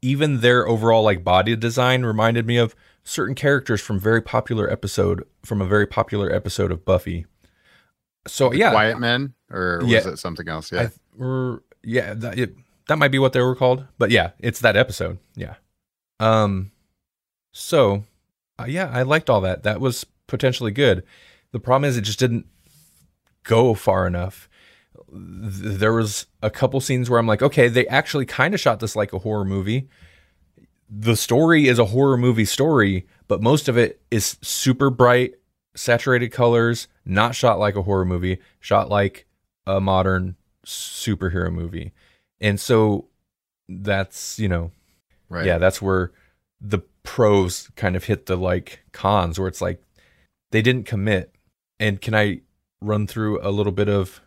even their overall like body design reminded me of certain characters from very popular episode from a very popular episode of Buffy. So yeah, Quiet Men, or was Yeah. it something else? Yeah. th- or yeah, that, it, that might be what they were called. But yeah, it's that episode. Yeah. Um. So, uh, yeah, I liked all that. That was potentially good. The problem is, it just didn't go far enough. Th- There was a couple scenes where I'm like, okay, they actually kind of shot this like a horror movie. The story is a horror movie story, but most of it is super bright, saturated colors, not shot like a horror movie, shot like a modern superhero movie. And so that's, you know, right. yeah, that's where the pros kind of hit the like cons where it's like they didn't commit. And can I run through a little bit of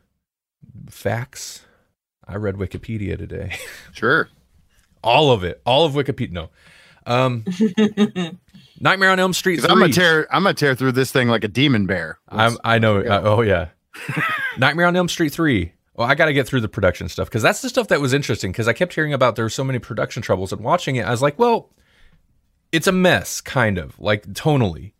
facts? I read Wikipedia today. [laughs] Sure. all of it. All of Wikipedia. No. Um, [laughs] Nightmare on Elm Street. I'm gonna tear. I'm gonna tear through this thing like a demon bear. I'm, I know. Oh yeah. [laughs] Nightmare on Elm Street three. Well, I got to get through the production stuff because that's the stuff that was interesting because I kept hearing about there were so many production troubles and watching it, I was like, well, it's a mess, kind of like tonally,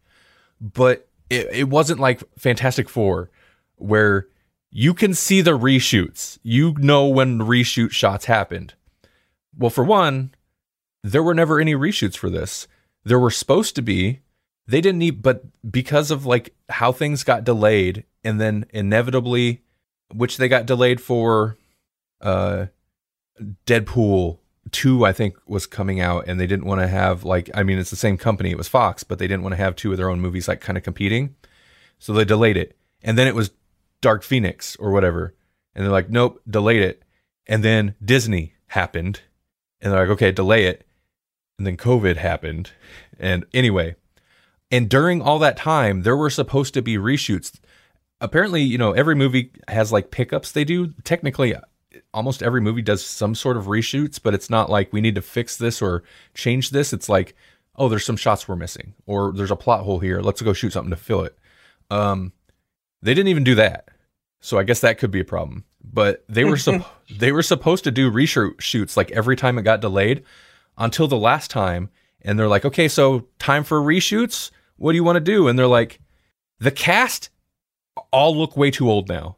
but it, it wasn't like Fantastic Four where you can see the reshoots. You know when reshoot shots happened. Well, for one, there were never any reshoots for this. There were supposed to be. They didn't need, but because of like how things got delayed and then inevitably, which they got delayed for, uh, Deadpool 2, I think, was coming out and they didn't want to have like, I mean, it's the same company, it was Fox, but they didn't want to have two of their own movies like kind of competing. So they delayed it. And then it was Dark Phoenix or whatever. And they're like, nope, delayed it. And then Disney happened. And they're like, okay, delay it. And then COVID happened. And anyway, and during all that time, there were supposed to be reshoots. Apparently, you know, every movie has like pickups they do. Technically, almost every movie does some sort of reshoots, but it's not like we need to fix this or change this. It's like, oh, there's some shots we're missing, or there's a plot hole here. Let's go shoot something to fill it. Um, they didn't even do that, so I guess that could be a problem. But they were supp- [laughs] they were supposed to do reshoot shoots like every time it got delayed until the last time, and they're like, okay, so time for reshoots. What do you want to do? And they're like, the cast all look way too old now.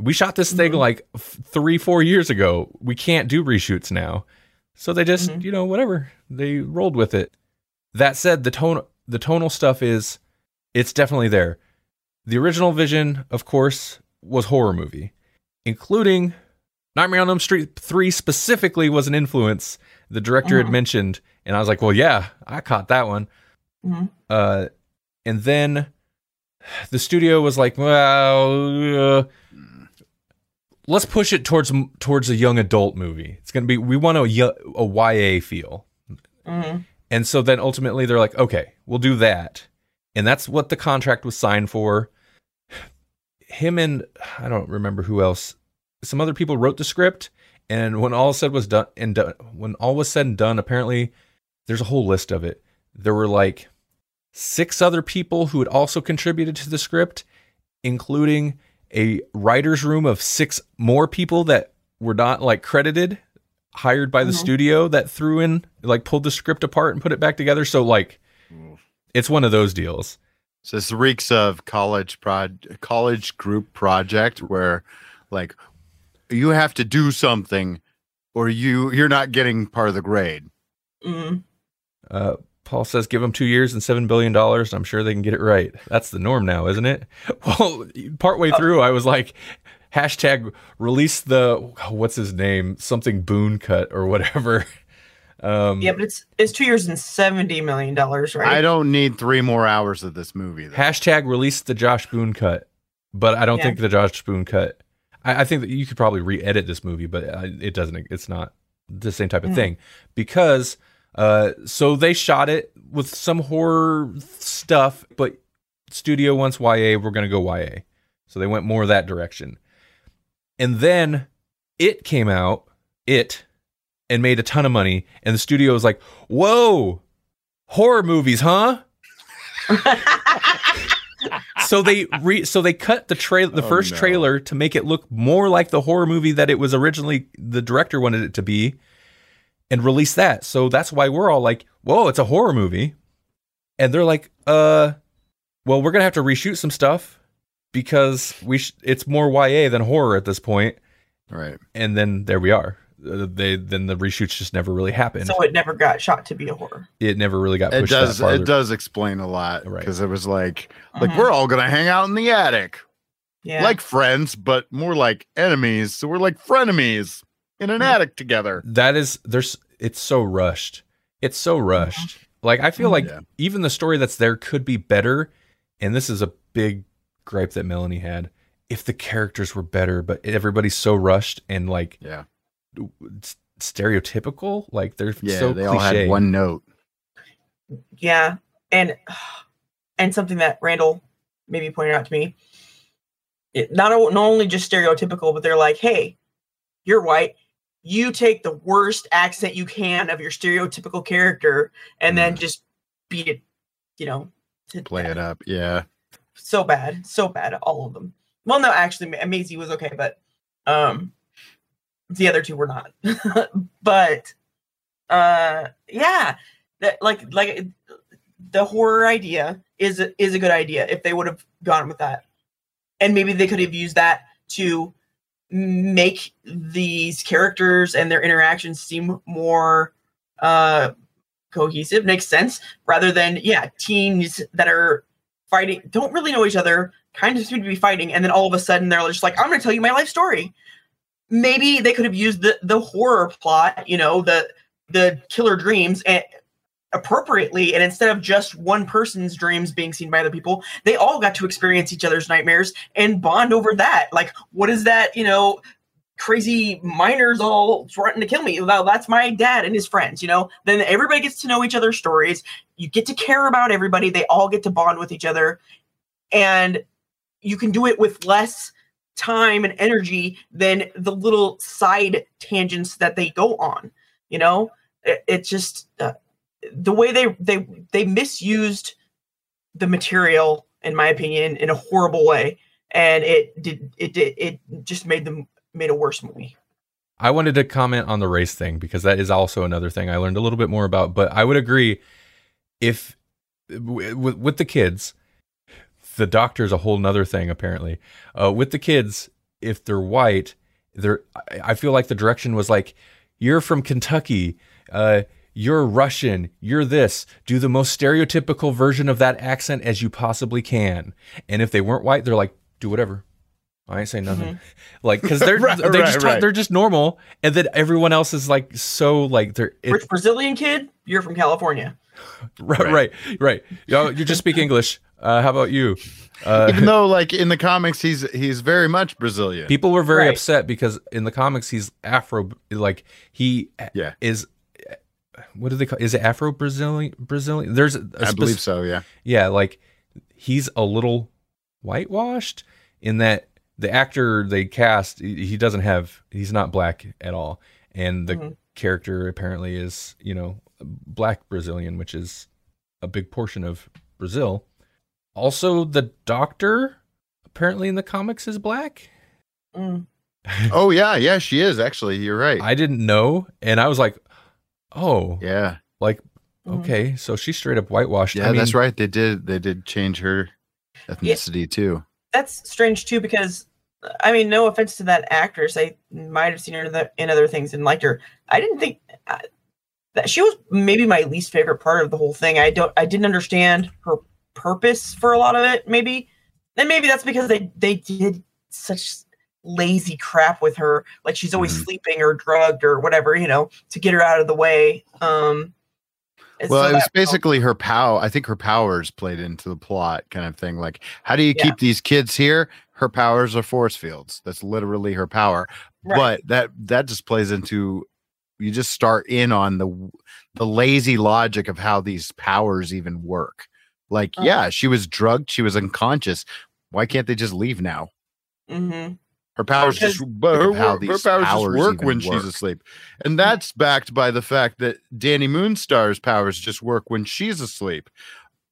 We shot this thing Mhm. like f- three, four years ago. We can't do reshoots now. So they just, Mhm. you know, whatever. They rolled with it. That said, the tone, the tonal stuff is, it's definitely there. The original vision, of course, was horror movie, including Nightmare on Elm Street 3 specifically was an influence the director had Mhm. mentioned. And I was like, well, yeah, I caught that one. Mhm. Uh, and then the studio was like, well, uh, let's push it towards towards a young adult movie. It's gonna be we want a, a YA feel, Mhm. and so then ultimately they're like, okay, we'll do that, and that's what the contract was signed for. Him and I don't remember who else. Some other people wrote the script, and when all said was done and done, when all was said and done, apparently there's a whole list of it. There were like six other people who had also contributed to the script, including a writer's room of six more people that were not like credited, hired by the Mhm. studio that threw in, like pulled the script apart and put it back together. So, like, it's one of those deals. So this reeks of college prod college group project where like you have to do something or you you're not getting part of the grade. Mhm. Uh, Paul says, give them two years and $7 billion. And I'm sure they can get it right. That's the norm now, isn't it? [laughs] Well, partway through, I was like, hashtag release the, what's his name? Something Boone cut or whatever. [laughs] Um, Yeah, but it's it's two years and seventy million dollars, right? I don't need three more hours of this movie. though. Hashtag release the Josh Boone cut. But I don't Yeah. think the Josh Boone cut. I, I think that you could probably re-edit this movie, but uh, it doesn't. It's not the same type of Mm. thing because. Uh, so they shot it with some horror stuff, but studio wants YA. We're gonna go YA. So they went more that direction. And then it came out, it, and made a ton of money. And the studio was like, "Whoa, horror movies, huh?" [laughs] so they re- so they cut the trail the Oh, first no. trailer to make it look more like the horror movie that it was originally the director wanted it to be and release that so that's why we're all like whoa it's a horror movie and they're like uh well we're gonna have to reshoot some stuff because we sh- it's more ya than horror at this point Right. and then there we are they then the reshoots just never really happened so it never got shot to be a horror. it never really got It does that it does explain a lot Right. because it was like like Mhm. we're all gonna hang out in the attic. yeah, Like friends, but more like enemies. So we're like frenemies in an Mhm. attic together. that is there's it's so rushed it's so rushed like i feel like Yeah. even the story that's there could be better and this is a big gripe that melanie had if the characters were better but everybody's so rushed and like Yeah. S- stereotypical like they're Yeah. so they cliche all had one note. yeah, and and something that Randall maybe pointed out to me. it, not not only just stereotypical, but they're like, hey, you're white. You take the worst accent you can of your stereotypical character, and then Mhm. just beat it. You know, to Play death. it up. Yeah. so bad, so bad, all of them. Well, no, actually, Ma- Maisie was okay, but um, the other two were not. [laughs] but uh, yeah, that like like the horror idea is is a good idea if they would have gone with that, and maybe they could have used that to make these characters and their interactions seem more uh cohesive makes sense rather than yeah teens that are fighting don't really know each other kind of seem to be fighting and then all of a sudden they're just like i'm to tell you my life story maybe they could have used the the horror plot you know the the killer dreams and appropriately and instead of just one person's dreams being seen by other people they all got to experience each other's nightmares and bond over that. Like what is that you know crazy miners all threatening to kill me? Well that's my dad and his friends you know? Then everybody gets to know each other's stories. You get to care about everybody. They all get to bond with each other. And you can do it with less time and energy than the little side tangents that they go on you know it, it just uh, the way they they they misused the material in my opinion in a horrible way and it did it did it just made them made a worse movie I wanted to comment on the race thing because that is also another thing I learned a little bit more about. But I would agree if with, with the kids, the doctor's a whole nother thing apparently. Uh, with the kids, if they're white, they're I- feel like the direction was like, you're from Kentucky, uh, you're Russian, you're this. Do the most stereotypical version of that accent as you possibly can. And if they weren't white, they're like, do whatever. I ain't saying nothing. Like, because they're [laughs] Right, they right, just talk- right. they're just normal, and then everyone else is like so like they're it, rich brazilian kid you're from california [laughs] right, Right. right, right. Yo, you just speak English. Uh, how about you? Uh, Even [laughs] though, like in the comics, he's he's very much Brazilian. people were very Right. upset because in the comics he's Afro, like he Yeah. is. What do they call? Is it Afro Brazilian? Brazilian? There's a I spec- believe so. Yeah. yeah, like he's a little whitewashed in that the actor they cast he he doesn't have he's not black at all, and the Mhm. character apparently is you know black Brazilian, which is a big portion of Brazil. Also, the doctor apparently in the comics is black. Mm. [laughs] Oh yeah, yeah. She is actually. You're right. I didn't know, and I was like, oh, yeah. like Mhm. okay, so she's straight up whitewashed. Yeah, I mean, that's right. They did. They did change her ethnicity too. that's strange too because I mean, no offense to that actress, I might have seen her in, other things and liked her. I didn't think that she was maybe my least favorite part of the whole thing. I don't, I didn't understand her purpose for a lot of it. Maybe, and maybe that's because they they did such lazy crap with her, like she's always Mhm. sleeping or drugged or whatever, you know, to get her out of the way. Um, Well, so it was basically her power. I think her powers played into the plot, kind of thing. Like, how do you Yeah. keep these kids here? Her powers are force fields. That's literally her power. Right. But that that just plays into you just start in on the the lazy logic of how these powers even work. Like, Uh-huh. yeah, she was drugged, she was unconscious. Why can't they just leave now? Mhm. Her powers Because- just But her, [laughs] her these powers, just work when she's asleep. And that's backed by the fact that Dani Moonstar's powers just work when she's asleep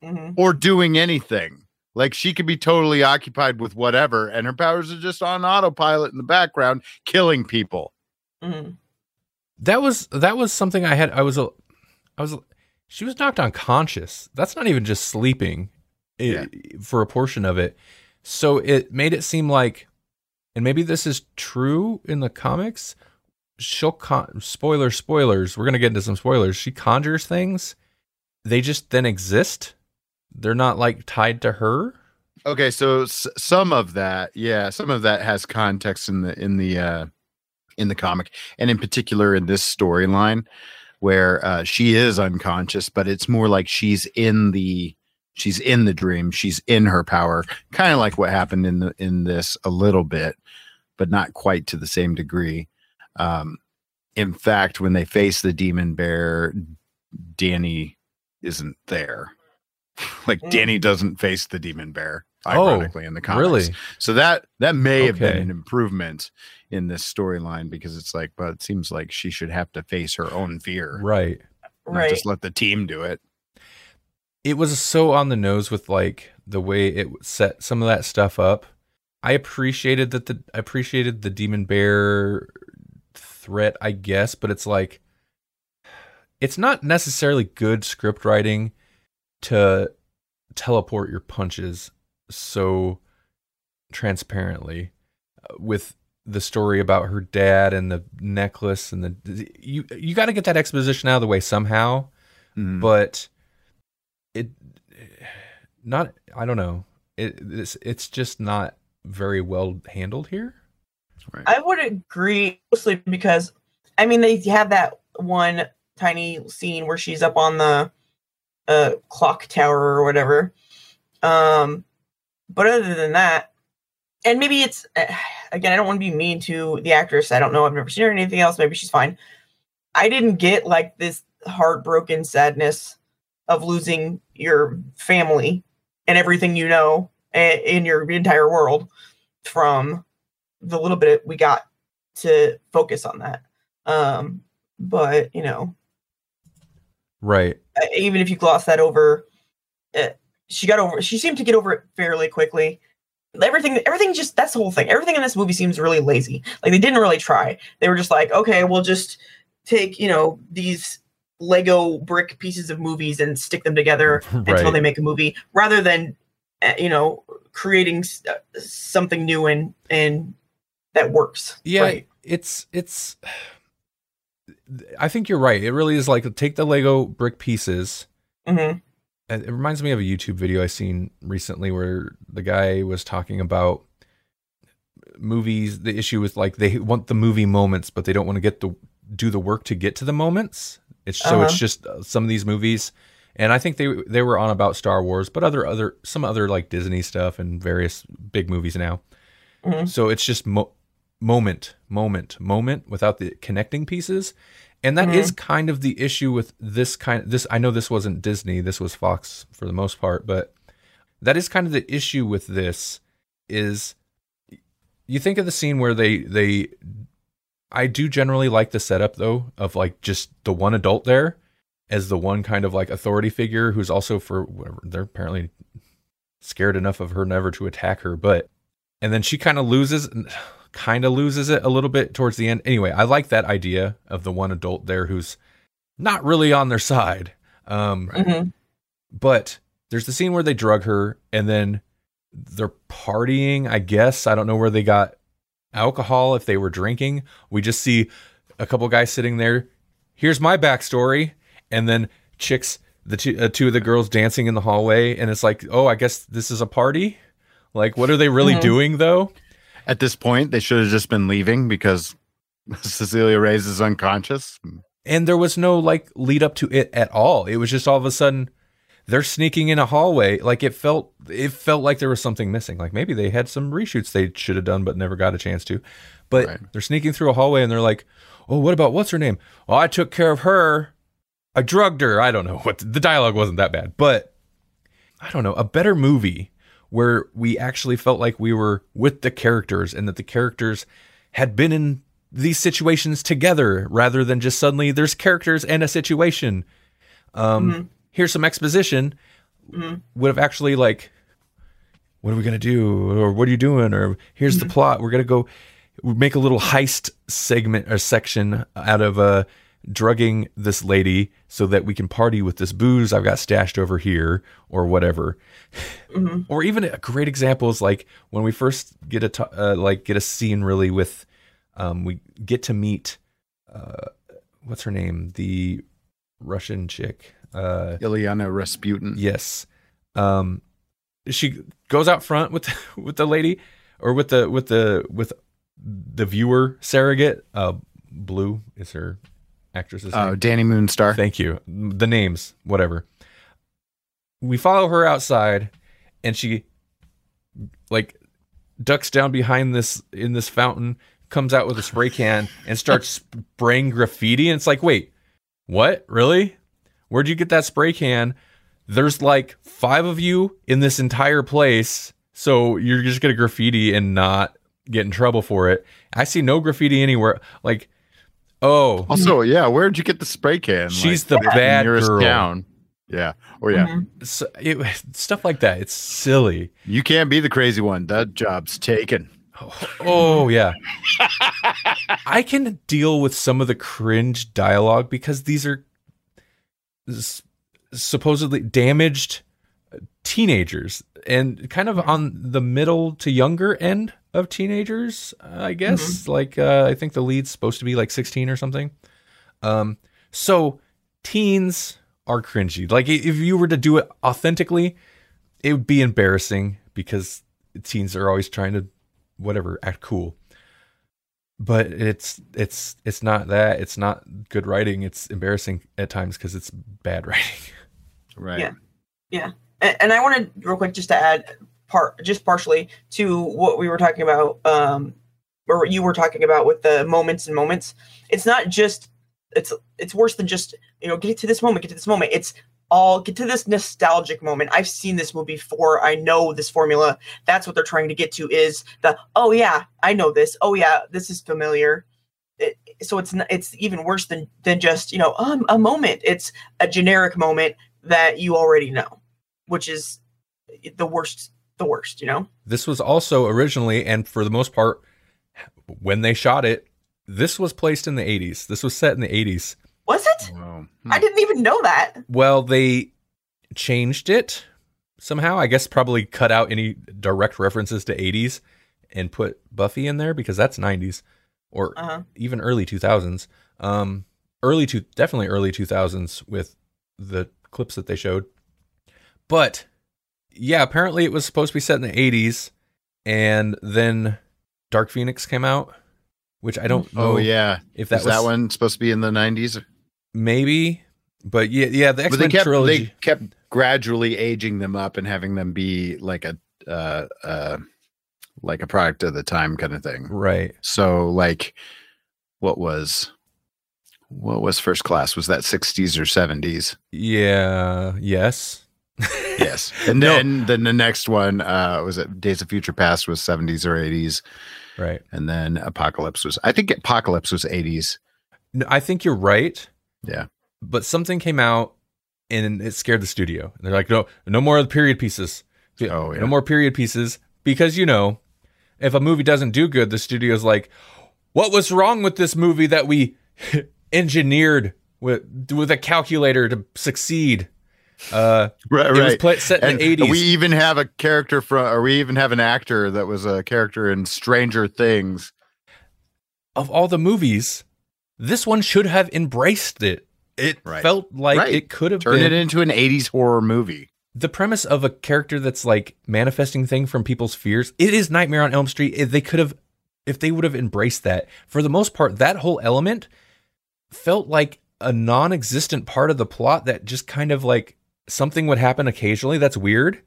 Mhm. or doing anything. Like she could be totally occupied with whatever, and her powers are just on autopilot in the background, killing people. Mhm. That was that was something I had. I was a, I was. She was knocked unconscious. That's not even just sleeping, i- Yeah. for a portion of it. So it made it seem like, and maybe this is true in the comics. She'll con- spoiler spoilers. We're gonna get into some spoilers. She conjures things. They just then exist. They're not like tied to her. Okay, so s- some of that, yeah, some of that has context in the in the uh in the comic, and in particular in this storyline where uh, she is unconscious, but it's more like she's in the she's in the dream, she's in her power, kind of like what happened in the in this a little bit, but not quite to the same degree. Um, in fact, when they face the demon bear, Dani isn't there. [laughs] like Mm. Dani doesn't face the demon bear. Oh, ironically in the comics. Really? So that that may have been an improvement in this storyline because it's like, but it seems like she should have to face her own fear, Right. not Right. just let the team do it. It was so on the nose with like the way it set some of that stuff up. I appreciated that the I appreciated the demon bear threat, I guess, but it's like it's not necessarily good script writing to teleport your punches so transparently uh, with the story about her dad and the necklace and the you you got to get that exposition out of the way somehow Mhm. but it not i don't know it it's, it's just not very well handled here I would agree mostly because I mean they have that one tiny scene where she's up on the uh, clock tower or whatever. Um, but other than that, and maybe it's [sighs] again I don't want to be mean to the actress. I don't know. I've never seen her in anything else. Maybe she's fine. I didn't get like this heartbroken sadness of losing your family and everything you know in your entire world from the little bit we got to focus on that. Um, but you know, right uh, even if you gloss that over, uh, she got over. She seemed to get over it fairly quickly. Everything, everything, just that's the whole thing. Everything in this movie seems really lazy. Like they didn't really try. They were just like, okay, we'll just take you know these Lego brick pieces of movies and stick them together [laughs] until they make a movie, rather than uh, you know creating uh, something new and and that works. yeah right? it's it's [sighs] i think you're right it really is like take the lego brick pieces hmm and it reminds me of a youtube video i seen recently where the guy was talking about movies the issue with like they want the movie moments but they don't want to get the do the work to get to the moments it's so it's Uh-huh. just uh, some of these movies and i think they they were on about star wars but other other some other like disney stuff and various big movies now Mhm. so it's just mo- moment moment moment without the connecting pieces and that is mm-hmm. kind of the issue with this kind this i know this wasn't disney this was fox for the most part but that is kind of the issue with this is you think of the scene where they they I do generally like the setup though of like just the one adult there as the one kind of like authority figure who's also for whatever they're apparently scared enough of her never to attack her but and then she kind of loses kind of loses it a little bit towards the end anyway I like that idea of the one adult there who's not really on their side um hmm but there's the scene where they drug her and then they're partying, I guess. I don't know where they got alcohol if they were drinking. We just see a couple guys sitting there. Here's my backstory. And then chicks, the two, uh, two of the girls dancing in the hallway. And it's like, oh, I guess this is a party. Like, what are they really Mhm. doing though? At this point, they should have just been leaving because [laughs] Cecilia Reyes is unconscious. and there was no like lead up to it at all. It was just all of a sudden they're sneaking in a hallway. Like it felt it felt like there was something missing. Like maybe they had some reshoots they should have done but never got a chance to. But Right. they're sneaking through a hallway and they're like, "Oh, what about what's her name? Oh, I took care of her. I drugged her. I don't know [laughs] what the dialogue wasn't that bad, but I don't know, a better movie where we actually felt like we were with the characters and that the characters had been in these situations together rather than just suddenly there's characters and a situation. Um, Mhm. Here's some exposition. Mhm. Would have actually like, what are we gonna do, or what are you doing, or here's the plot. We're gonna go make a little heist segment or section out of uh, drugging this lady so that we can party with this booze I've got stashed over here or whatever. Mhm. Or even a great example is like when we first get a t- uh, like get a scene really with um, we get to meet uh, what's her name the Russian chick uh, Illyana Rasputin. yes um, she goes out front with [laughs] with the lady or with the with the with the viewer surrogate uh, Blu is her actress's Oh, name. Dani Moonstar. Thank you. The names, whatever. We follow her outside and she like ducks down behind this in this fountain, comes out with a spray can and starts [laughs] spraying graffiti and it's like, "Wait. What? Really? Where'd you get that spray can? There's like 5 of you in this entire place. So you're just gonna graffiti and not get in trouble for it. I see no graffiti anywhere. Like, oh, Also, yeah, where'd you get the spray can? She's Like, the bad girl. town. Yeah. Oh yeah. Mhm. so, it, stuff like that. It's silly. You can't be the crazy one. That job's taken. Oh yeah. I can deal with some of the cringe dialogue because these are s- supposedly damaged teenagers and kind of on the middle to younger end of teenagers, I guess. Like uh, I think the lead's supposed to be like 16 or something. Um so teens are cringy. Like if you were to do it authentically, it would be embarrassing because teens are always trying to whatever act cool but it's it's it's not that it's not good writing it's embarrassing at times because it's bad [laughs] writing Right. Yeah. And, and I wanted real quick just to add part just partially to what we were talking about, um, or you were talking about with the moments and moments. It's not just it's it's worse than just you know get to this moment, get to this moment. It's all get to this nostalgic moment. I've seen this movie before. I know this formula. That's what they're trying to get to is the oh yeah, I know this. Oh yeah, this is familiar. It, so it's it's even worse than than just you know um, a moment. It's a generic moment that you already know, which is the worst. The worst, you know. this was also originally and for the most part when they shot it this was placed in the 80s this was set in the 80s Was it? Wow. I didn't even know that. well they changed it somehow i guess probably cut out any direct references to 80s and put buffy in there because that's 90s or Uh huh. even early 2000s um early to definitely early 2000s with the clips that they showed but yeah apparently it was supposed to be set in the 80s and then dark phoenix came out which i don't know Oh yeah. if that Is was that one supposed to be in the nineties? maybe but yeah yeah the But they x-men kept trilogy they kept gradually aging them up and having them be like a uh uh like a product of the time kind of thing. right So like what was what was first class? Was that 60s or 70s? yeah yes [laughs] Yes. And No. then then the next one uh was it Days of Future Past was 70s or 80s right and then Apocalypse was I think Apocalypse was 80s. No, i think you're right Yeah. but something came out and it scared the studio. And they're like, no, no more of the period pieces. Oh, yeah. No more period pieces because you know, if a movie doesn't do good, the studio's like, what was wrong with this movie that we [laughs] engineered with with a calculator to succeed? Uh, Right, it was pla- set in And the eighties. we even have a character from or we even have an actor that was a character in Stranger Things. of all the movies, this one should have embraced it. It Right. felt like Right. it could have turned it into an 80s horror movie. the premise of a character that's like manifesting thing from people's fears it is nightmare on elm street if they could have if they would have embraced that for the most part that whole element felt like a non-existent part of the plot that just kind of like something would happen occasionally that's weird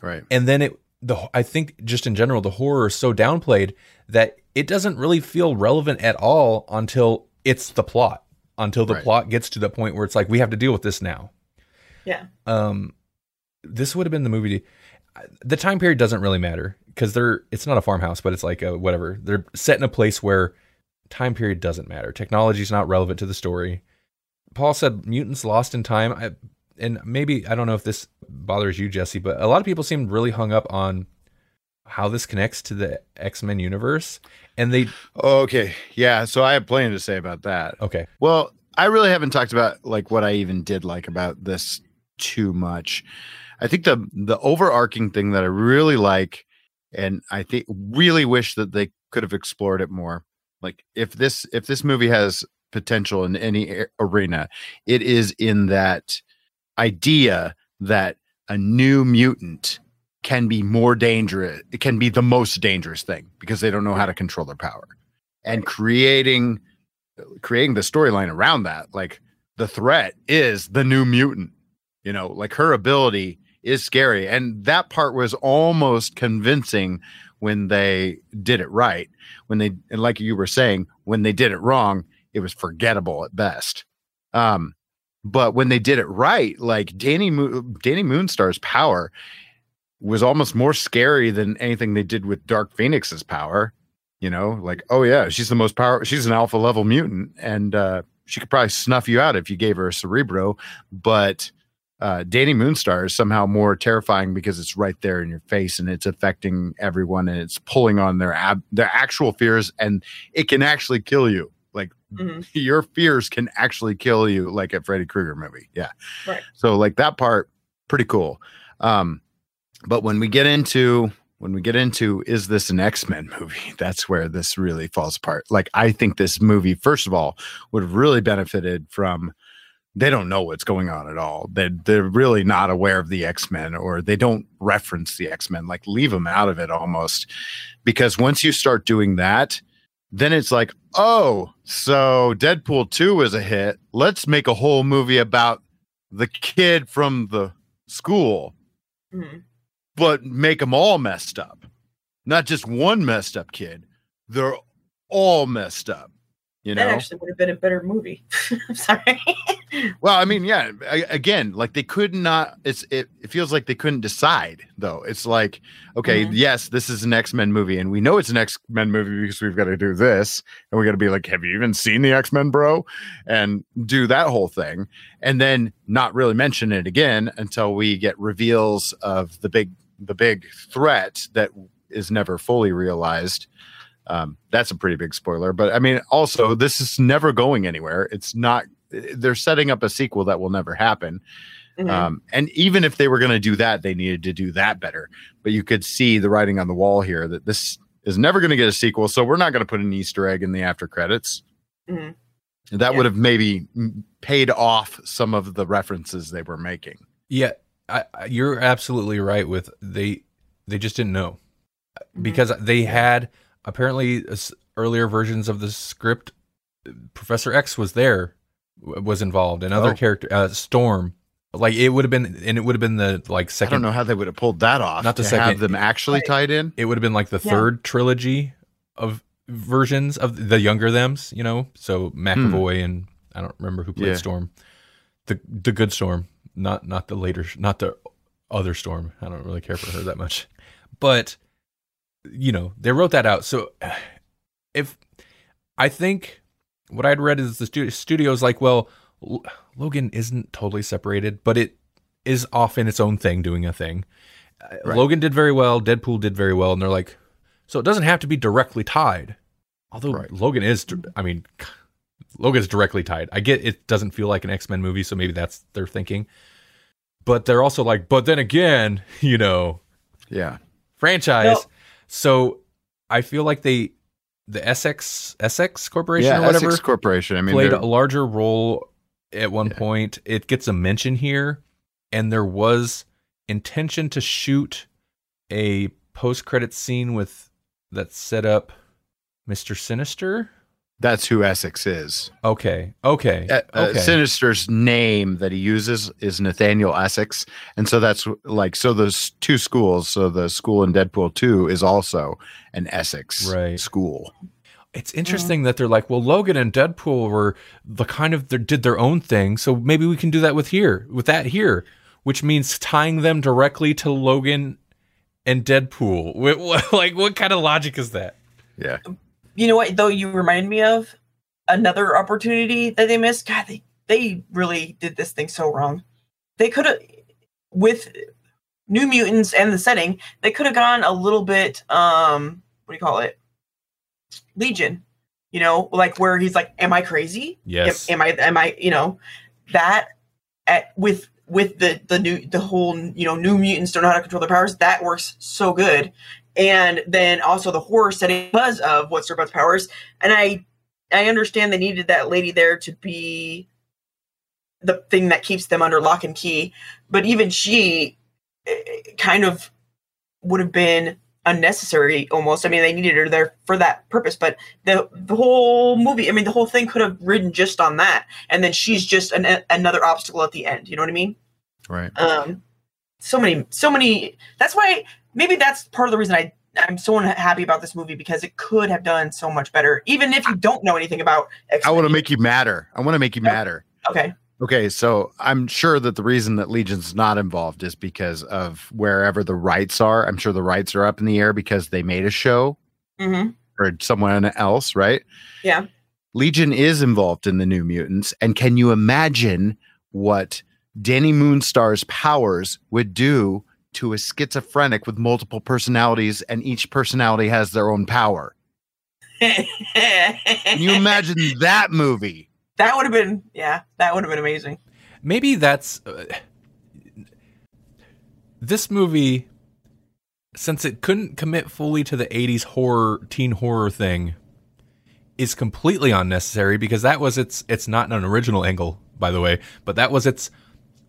Right. and then it the i think just in general the horror is so downplayed that it doesn't really feel relevant at all until it's the plot until the Right. plot gets to the point where it's like we have to deal with this now Yeah. um this would have been the movie to, the time period doesn't really matter because they're it's not a farmhouse but it's like a whatever they're set in a place where time period doesn't matter technology is not relevant to the story paul said mutants lost in time I, and maybe i don't know if this bothers you jesse but a lot of people seem really hung up on how this connects to the x-men universe and they Okay. Yeah. So I have plenty to say about that. okay Well, I really haven't talked about like what I even did like about this too much. I think the the overarching thing that I really like, and I think really wish that they could have explored it more. Like if this if this movie has potential in any arena, it is in that idea that a new mutant can be more dangerous. It can be the most dangerous thing because they don't know how to control their power, and creating creating the storyline around that like the threat is the new mutant you know like her ability is scary. And that part was almost convincing when they did it right. When they and like you were saying when they did it wrong it was forgettable at best. Um but when they did it right like danny Mo- danny moonstar's power was almost more scary than anything they did with Dark Phoenix's power. You know, like, oh yeah, she's the most power. She's an alpha level mutant, and uh, she could probably snuff you out if you gave her a cerebro. But uh, Dani Moonstar is somehow more terrifying because it's right there in your face and it's affecting everyone and it's pulling on their ab- their actual fears and it can actually kill you. Like Mhm. [laughs] your fears can actually kill you, like a Freddy Krueger movie. Yeah. Right. So like that part, pretty cool. Um, but when we get into when we get into is this an X-Men movie? [laughs] That's where this really falls apart. Like I think this movie, first of all, would have really benefited from they don't know what's going on at all. They they're really not aware of the X-Men or they don't reference the X-Men. Like leave them out of it almost. Because once you start doing that, then it's like, oh, so Deadpool 2 was a hit. Let's make a whole movie about the kid from the school Mhm. but make them all messed up. Not just one messed up kid. They're all messed up. You know? That actually would have been a better movie. [laughs] I'm sorry. well, I mean, yeah, I, again, like they could not it's it, it feels like they couldn't decide though. It's like, okay, Mhm. yes, this is an X-Men movie and we know it's an X-Men movie because we've got to do this and we got to be like, have you even seen the X-Men, bro? And do that whole thing and then not really mention it again until we get reveals of the big the big threat that is never fully realized um, that's a pretty big spoiler but i mean also this is never going anywhere it's not they're setting up a sequel that will never happen Mhm. um, and even if they were going to do that they needed to do that better but you could see the writing on the wall here that this is never going to get a sequel so we're not going to put an easter egg in the after credits Mhm. that Yeah. would have maybe paid off some of the references they were making Yeah, I, I- you're absolutely right. With they, they just didn't know Mhm. because they had apparently s- earlier versions of the script. Professor X was there, w- was involved, and other Oh. character uh, Storm. Like it would have been, and it would have been the like second. i don't know how they would have pulled that off Not the to second- have them actually Right. tied in It would have been like the Yeah. third trilogy of versions of the younger them's. You know, so McAvoy and I don't remember who played Hmm. Yeah. Storm, the the good Storm, not not the later, not the other Storm. I don't really care for her that much, but you know they wrote that out. So if I think what I'd read is the stu- studio's like, well, L- Logan isn't totally separated, but it is off in its own thing, doing a thing. Uh, Right. Logan did very well, Deadpool did very well, and they're like, so it doesn't have to be directly tied. Although Right. Logan is, I mean, Logan's directly tied. I get it doesn't feel like an X Men movie, so maybe that's their thinking. But they're also like, but then again, [laughs] you know, yeah franchise. No. So I feel like they, the Essex Essex Corporation yeah or whatever, Essex corporation i mean played they're- a larger role at one Yeah. point. It gets a mention here, and there was intention to shoot a post-credit scene with that set up Mister Sinister. That's who essex is Okay, okay, uh, okay. Sinister's name that he uses is Nathaniel Essex, and so that's like so. Those two schools, so the school in Deadpool two is also an Essex Right. school. It's interesting that they're like, well, Logan and Deadpool were the kind of they did their own thing, so maybe we can do that with here, with that here, which means tying them directly to Logan and Deadpool. [laughs] Like, what kind of logic is that? Yeah, you know what though you remind me of another opportunity that they missed? God they they really did this thing so wrong. They could have with new mutants and the setting they could have gone a little bit um what do you call it? Legion you know like where he's like am i crazy? Yes. am, am i am i you know that at with with the the new the whole you know new mutants don't know how to control their powers that works so good and then also the horror setting because of what's Starbuck's powers. And i i understand they needed that lady there to be the thing that keeps them under lock and key. But even she eh, kind of would have been unnecessary almost. I mean they needed her there for that purpose. But the the whole movie i mean the whole thing could have ridden just on that. And then she's just an, another obstacle at the end. You know what i mean? Right. um so many so many that's why maybe that's part of the reason i i'm so unhappy about this movie because it could have done so much better even if you don't know anything about I X-Men. want to make you matter. I want to make you matter. okay Okay, so I'm sure that the reason that Legion's not involved is because of wherever the rights are. I'm sure the rights are up in the air because they made a show hmm or someone else, right? Yeah. Legion is involved in the New Mutants, and can you imagine what Dani Moonstar's powers would do to a schizophrenic with multiple personalities, and each personality has their own power? Can you imagine [laughs] that movie? that would have been yeah, that would have been amazing. Maybe that's uh, this movie since it couldn't commit fully to the 80s horror teen horror thing is completely unnecessary because that was its it's not an original angle by the way but that was its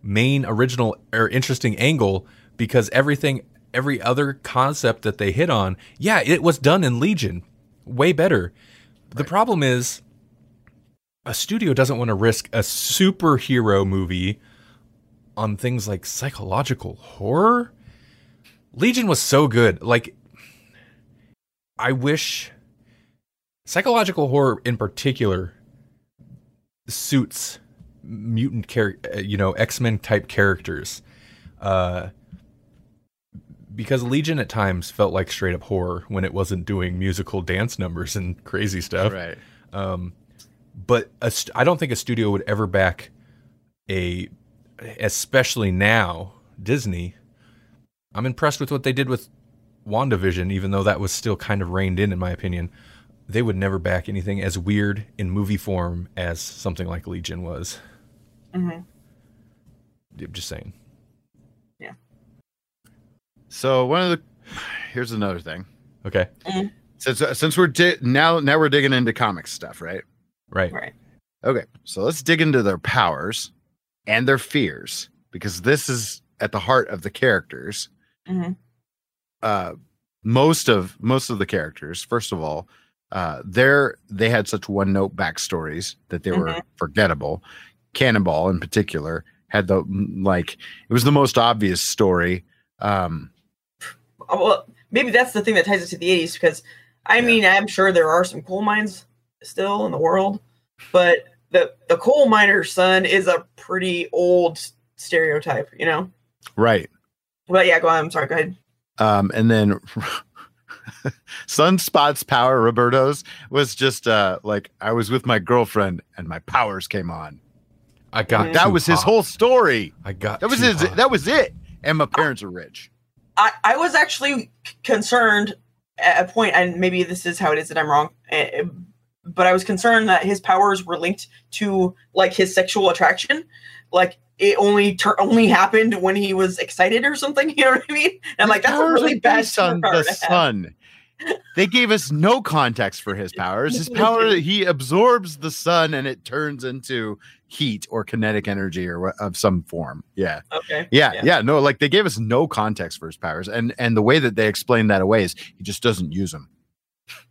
main original or interesting angle because everything every other concept that they hit on yeah it was done in legion way better the problem is a studio doesn't want to risk a superhero movie on things like psychological horror. Legion was so good. Like, I wish psychological horror in particular suits mutant char- uh, you know, X-Men type characters. Uh because Legion at times felt like straight up horror when it wasn't doing musical dance numbers and crazy stuff Right. um, but a st- I don't think a studio would ever back a, especially now Disney. I'm impressed with what they did with WandaVision, even though that was still kind of reined in, in my opinion. They would never back anything as weird in movie form as something like Legion was. hmm I'm just saying. So one of the here's another thing. Okay, Since uh, since we're di- now now we're digging into comic stuff, right? right. Right. Okay, so let's dig into their powers and their fears because this is at the heart of the characters. hmm Uh, most of most of the characters, first of all, uh, they're they had such one note backstories that they were Mhm. forgettable. Cannonball, in particular, had the like it was the most obvious story. Um, Well, maybe that's the thing that ties it to the 80s because I Yeah. mean, I'm sure there are some coal mines still in the world, but the the coal miner's son is a pretty old stereotype, you know. right. But yeah, go on. I'm sorry. Go ahead. Um, and then [laughs] Sunspot's power, Roberto's, was just uh like I was with my girlfriend and my powers came on. I got That too was his hot. whole story. I got That was his hot. that was it. And my parents are rich. I, I was actually concerned at a point, and maybe this is how it is that I'm wrong, eh, but I was concerned that his powers were linked to like his sexual attraction, like it only tur- only happened when he was excited or something. [laughs] You know what I mean? And I'm like, that's a really bad based on the sun. They gave us no context for his powers. His power, he absorbs the sun and it turns into heat or kinetic energy or of some form. Yeah. Okay. Yeah, Yeah. yeah, no, like they gave us no context for his powers, and and the way that they explain that away is he just doesn't use them.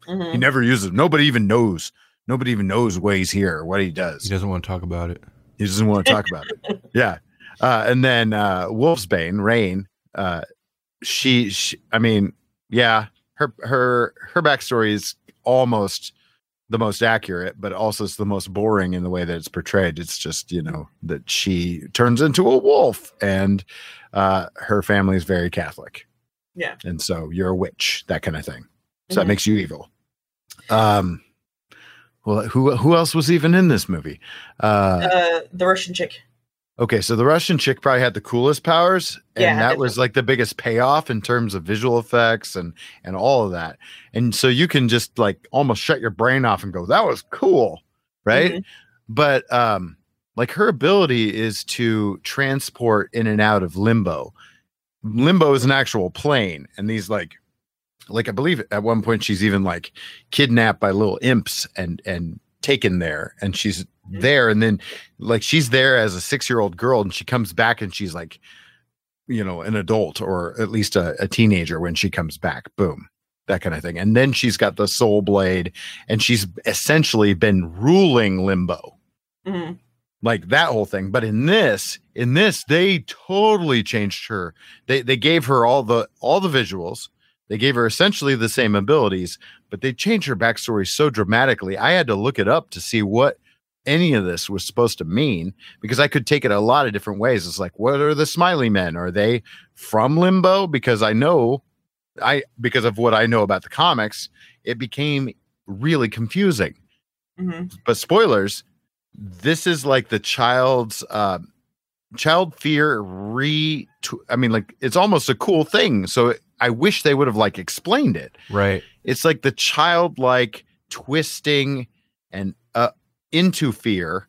Mhm. He never uses them. Nobody even knows. Nobody even knows why he's here or what he does. He doesn't want to talk about it. He doesn't want to talk about it. [laughs] Yeah, uh, and then uh, Wolfsbane, Rahne. Uh, she, she, I mean, yeah, her her her backstory is almost the most accurate, but also it's the most boring in the way that it's portrayed. It's just you know that she turns into a wolf, and uh, her family is very Catholic. Yeah. and so you're a witch, that kind of thing. So that makes you evil. Um, well, who who else was even in this movie? Uh, Uh, the Russian chick. Okay, so the Russian chick probably had the coolest powers, and Yeah, that was like the biggest payoff in terms of visual effects and and all of that. And so you can just like almost shut your brain off and go, "That was cool," right? Mhm. But um, like her ability is to transport in and out of limbo. Limbo is an actual plane, and these like, like I believe at one point she's even like kidnapped by little imps and and taken there, and she's. There, and then like she's there as a six year old girl, and she comes back and she's like, you know, an adult or at least a, a teenager when she comes back. Boom. That kind of thing. And then she's got the soul blade and she's essentially been ruling limbo Mhm. like that whole thing but in this in this they totally changed her they they gave her all the all the visuals they gave her essentially the same abilities but they changed her backstory so dramatically i had to look it up to see what any of this was supposed to mean because I could take it a lot of different ways. It's like, what are the smiley men? Are they from limbo? Because I know I because of what I know about the comics, it became really confusing. hmm But spoilers, this is like the child's uh child fear re I mean like it's almost a cool thing. So I wish they would have like explained it Right. it's like the childlike twisting and into fear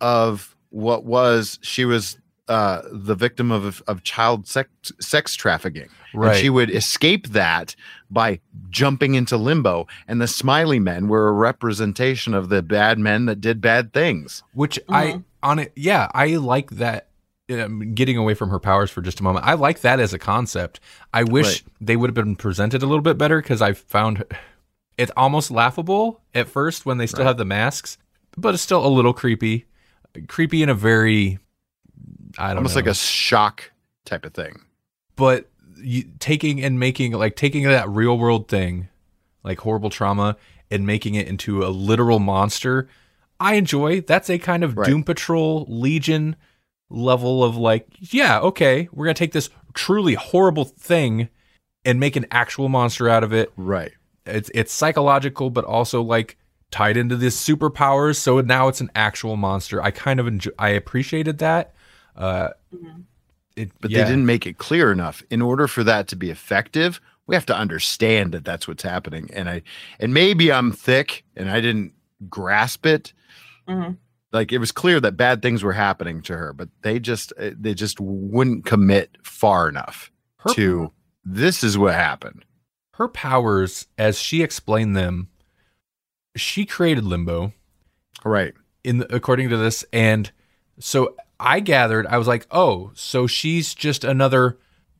of what was she was uh, the victim of of child sex sex trafficking. And Right. she would escape that by jumping into limbo. And the smiley men were a representation of the bad men that did bad things. Which I Mhm. on it, yeah, I like that. Um, getting away from her powers for just a moment, I like that as a concept. I wish Right. they would have been presented a little bit better because I found it almost laughable at first when they still Right. have the masks, but it's still a little creepy, creepy in a very, I don't know. Almost know, like a shock type of thing. but you, taking and making like taking that real world thing, like horrible trauma, and making it into a literal monster. I enjoy. That's a kind of Right. Doom Patrol Legion level of like, yeah, okay, we're gonna take this truly horrible thing and make an actual monster out of it. Right. It's it's psychological, but also like tied into this superpowers. So now it's an actual monster. I kind of enjoy. I appreciated that. Uh, Mhm. it, But yeah. they didn't make it clear enough. In order for that to be effective, we have to understand that that's what's happening. And I and maybe I'm thick and I didn't grasp it. hmm Like it was clear that bad things were happening to her, but they just uh, they just wouldn't commit far enough Her- to this is what happened. her powers, as she explained them, she created limbo Right. in the, according to this, and so I gathered I was like, oh, so she's just another.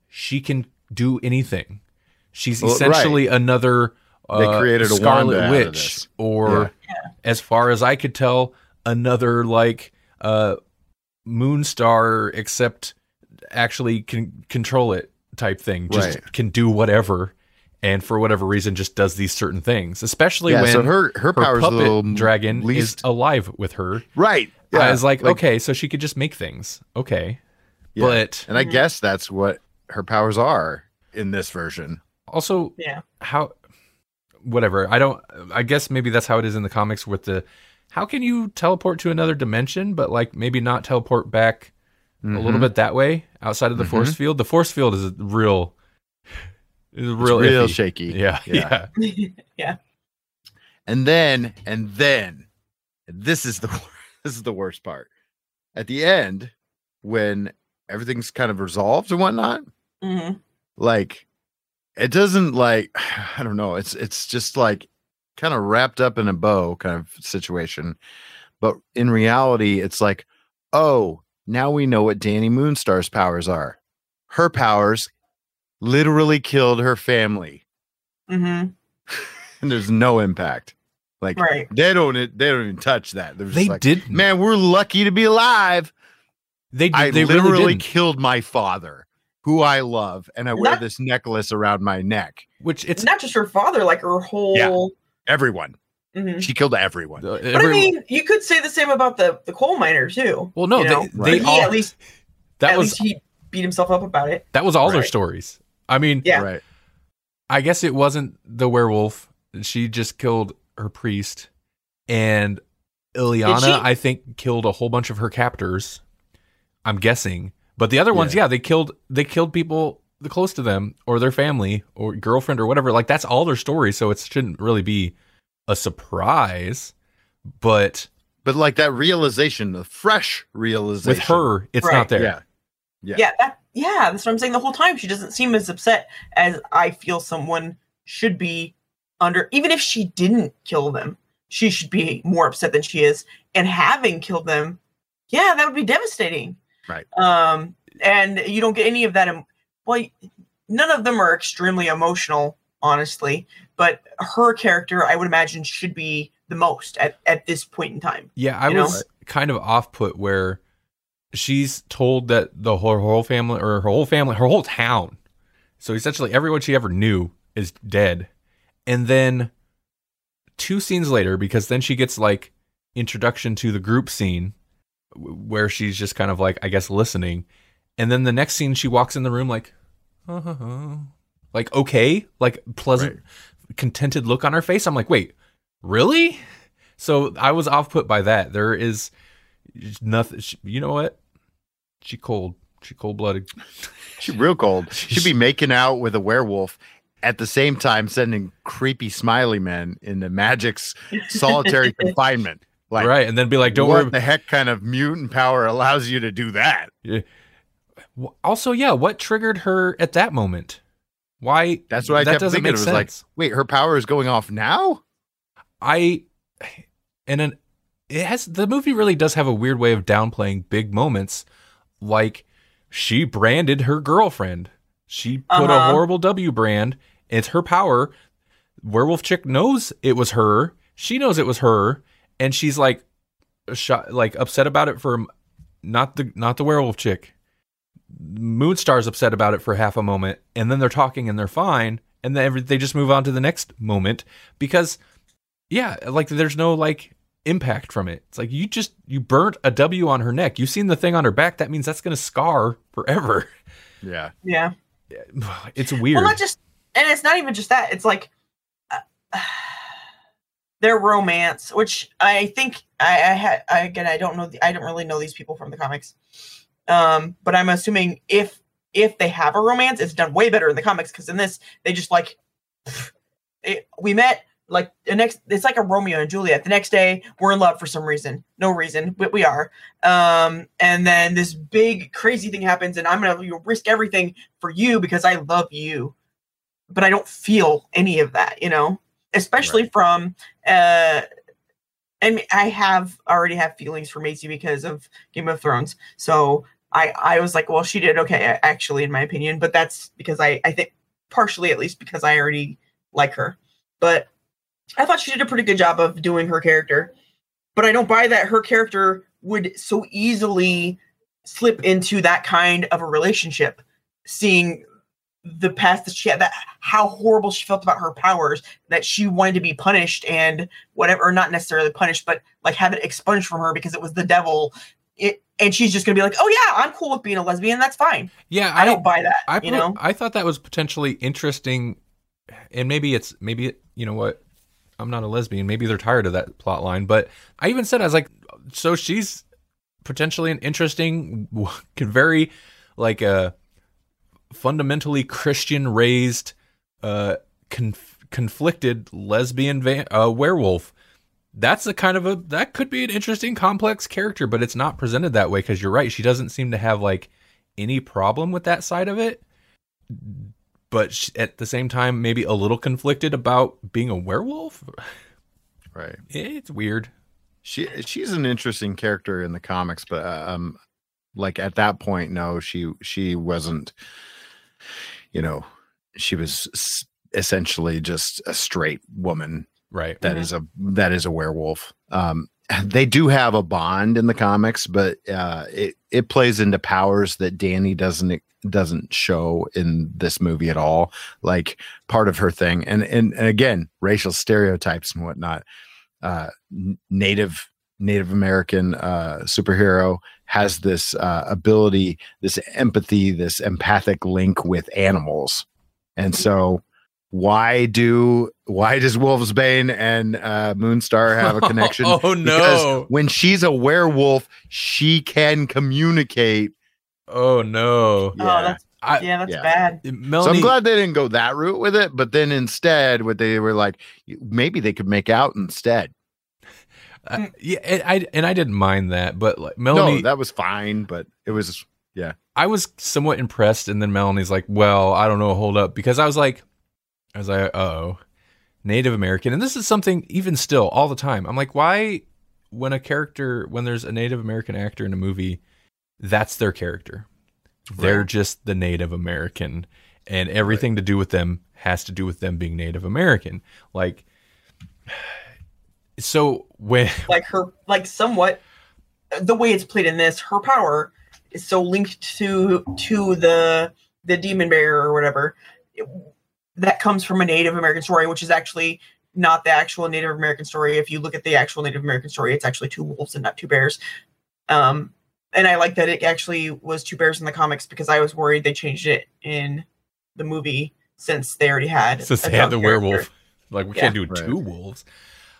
She can do anything. She's Well, essentially another They uh, created a Scarlet Witch, or as far as I could tell, another like uh, Moonstar, except actually can control it type thing. Just Right. can do whatever, and for whatever reason, just does these certain things. Especially Yeah, when so her her her powers a puppet little dragon is alive with her. right. I was like, okay, so she could just make things. Okay, yeah. but and I guess that's what her powers are in this version. also Yeah. how whatever i don't i guess maybe that's how it is in the comics with the how can you teleport to another dimension but like maybe not teleport back a little Mhm. bit that way outside of the force field the force field is a real is It's real real iffy. shaky. yeah Yeah. yeah [laughs] yeah. And then, and then, this is the [laughs] this is the worst part. At the end, when everything's kind of resolved and whatnot, hmm like it doesn't like [sighs] I don't know. It's it's just like kind of wrapped up in a bow kind of situation. But in reality, it's like, oh, now we know what Dani Moonstar's powers are. Her powers literally killed her family, hmm and [laughs] there's no impact. Like Right. they don't they don't even touch that. They're just they like, did man, we're lucky to be alive. they did I they literally really killed my father, who I love, and I wear Not- this necklace around my neck. which it's not just her father, like her whole. Everyone. Mhm. She killed everyone. uh, But every- I mean, you could say the same about the the coal miner too. well no you they, know, they he all at least that at was least he beat himself up about it. that was all their stories i mean Yeah. Right. I guess it wasn't the werewolf. She just killed her priest. And Illyana, she? I think, killed a whole bunch of her captors. I'm guessing. But the other ones, Yeah. yeah, they killed they killed people the close to them or their family or girlfriend or whatever. Like that's all their story, so it shouldn't really be a surprise. But But like that realization, the fresh realization with her, it's Right. not there. Yeah. Yeah. Yeah, that, yeah, that's what I'm saying. The whole time she doesn't seem as upset as I feel someone should be under. Even if she didn't kill them, she should be more upset than she is. And having killed them, yeah, that would be devastating. Right. Um, and you don't get any of that. em- Well, none of them are extremely emotional, honestly. But her character, I would imagine, should be the most at, at this point in time. Yeah, I You know? was kind of off put where she's told that the whole, her whole family or her whole family, her whole town, so essentially everyone she ever knew is dead. And then two scenes later, because then she gets like introduction to the group scene where she's just kind of like I guess listening, and then the next scene she walks in the room like, uh-huh. [laughs] like okay, like pleasant, contented look on her face. I'm like, wait, really? So I was off put by that. There is nothing. You know what? She cold. She cold blooded. she real cold. [laughs] She'd be making out with a werewolf at the same time sending creepy smiley men into Magik's solitary [laughs] confinement. Like, right, and then be like, "Don't what worry." the heck kind of mutant power allows you to do that? W- Also, yeah, what triggered her at that moment? Why? That's what I that kept doesn't thinking. It make was like, wait, her power is going off now? I and an it has the movie really does have a weird way of downplaying big moments, like she branded her girlfriend. She put a Uh-huh. horrible W brand. It's her power. Werewolf chick knows it was her. She knows it was her, and she's like, shot, like upset about it for not the not the werewolf chick. Moonstar's upset about it for half a moment, and then they're talking and they're fine, and then they just move on to the next moment because, yeah, like there's no like impact from it. It's like you just you burnt a W on her neck. You've seen the thing on her back. That means that's gonna scar forever. [laughs] Yeah. Yeah. [sighs] It's weird. Well, not just, and it's not even just that. It's like uh, [sighs] their romance, which I think I, I had. I, again, I don't know. The, I don't really know these people from the comics, um, but I'm assuming if if they have a romance, it's done way better in the comics because in this they just like [sighs] it, we met like the next. It's like a Romeo and Juliet. The next day we're in love for some reason, no reason, but we are. Um, and then this big crazy thing happens, and I'm gonna you know, risk everything for you because I love you but I don't feel any of that, you know, especially from uh and I have already have feelings for Maisie because of Game of Thrones. So I I was like, well, she did okay actually in my opinion, but that's because I I think partially at least because I already like her. But I thought she did a pretty good job of doing her character. But I don't buy that her character would so easily slip into that kind of a relationship seeing the past that she had that how horrible she felt about her powers that she wanted to be punished and whatever or not necessarily punished but like have it expunged from her because it was the devil it, and she's just gonna be like oh yeah i'm cool with being a lesbian that's fine yeah, i, don't buy that I you know I thought that was potentially interesting, and maybe it's maybe you know what, I'm not a lesbian. Maybe they're tired of that plot line. But I even said I was like, so she's potentially an interesting, [laughs] very like a fundamentally Christian raised, uh, conf- conflicted lesbian va- uh, werewolf. That's a kind of a that could be an interesting complex character, but it's not presented that way because you're right. She doesn't seem to have like any problem with that side of it but sh- at the same time maybe a little conflicted about being a werewolf Right. it's weird She she's an interesting character in the comics, but um, like at that point, no, she she wasn't. You know, she was essentially just a straight woman right that is a that is a werewolf. Um, they do have a bond in the comics, but uh, it it plays into powers that Dani doesn't doesn't show in this movie at all. Like part of her thing, and and, and again, racial stereotypes and whatnot. Uh, native Native American uh, superhero has this uh, ability, this empathy, this empathic link with animals, and so why do why does Wolfsbane and uh, Moonstar have a [laughs] connection? oh Because no when she's a werewolf, she can communicate. oh no oh that's I, yeah that's yeah. bad So I'm glad they didn't go that route with it. But then instead, what they were like, maybe they could make out instead. [laughs] uh, yeah and i and i didn't mind that but like melanie no, that was fine. But it was yeah. I was somewhat impressed, and then Melanie's like, "Well, I don't know, hold up," because I was like, I was like, "Oh, Native American," and this is something even still all the time. I'm like, why, when a character, when there's a Native American actor in a movie, that's their character. They're just the Native American, and everything to do with them has to do with them being Native American. Like, [sighs] so when [laughs] like her like somewhat the way it's played in this her power is so linked to to the the demon bear or whatever it- that comes from a native american story which is actually not the actual Native American story. If you look at the actual Native American story, it's actually two wolves and not two bears. Um, and I like that it actually was two bears in the comics because I was worried they changed it in the movie since they already had Since a they had the character. werewolf. Like we Yeah. can't do Right. two wolves.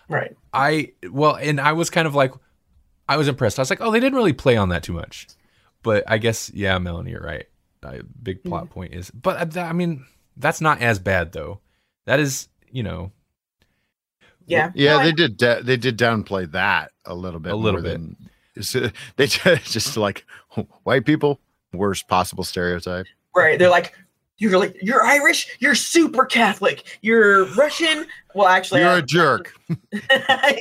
Right. I well, and I was kind of like, I was impressed. I was like, oh, they didn't really play on that too much. But I guess, yeah, Melanie, you're right. I, big plot point is, but uh, I mean, that's not as bad though. That is, you know, Yeah. Yeah, they did. Da- they did downplay that a little bit. A little bit. Than, [laughs] so they just, just like white people, worst possible stereotype. Right. They're like, you're like, you're Irish, you're super Catholic, you're Russian. Well, actually, You're I- a jerk. [laughs] You're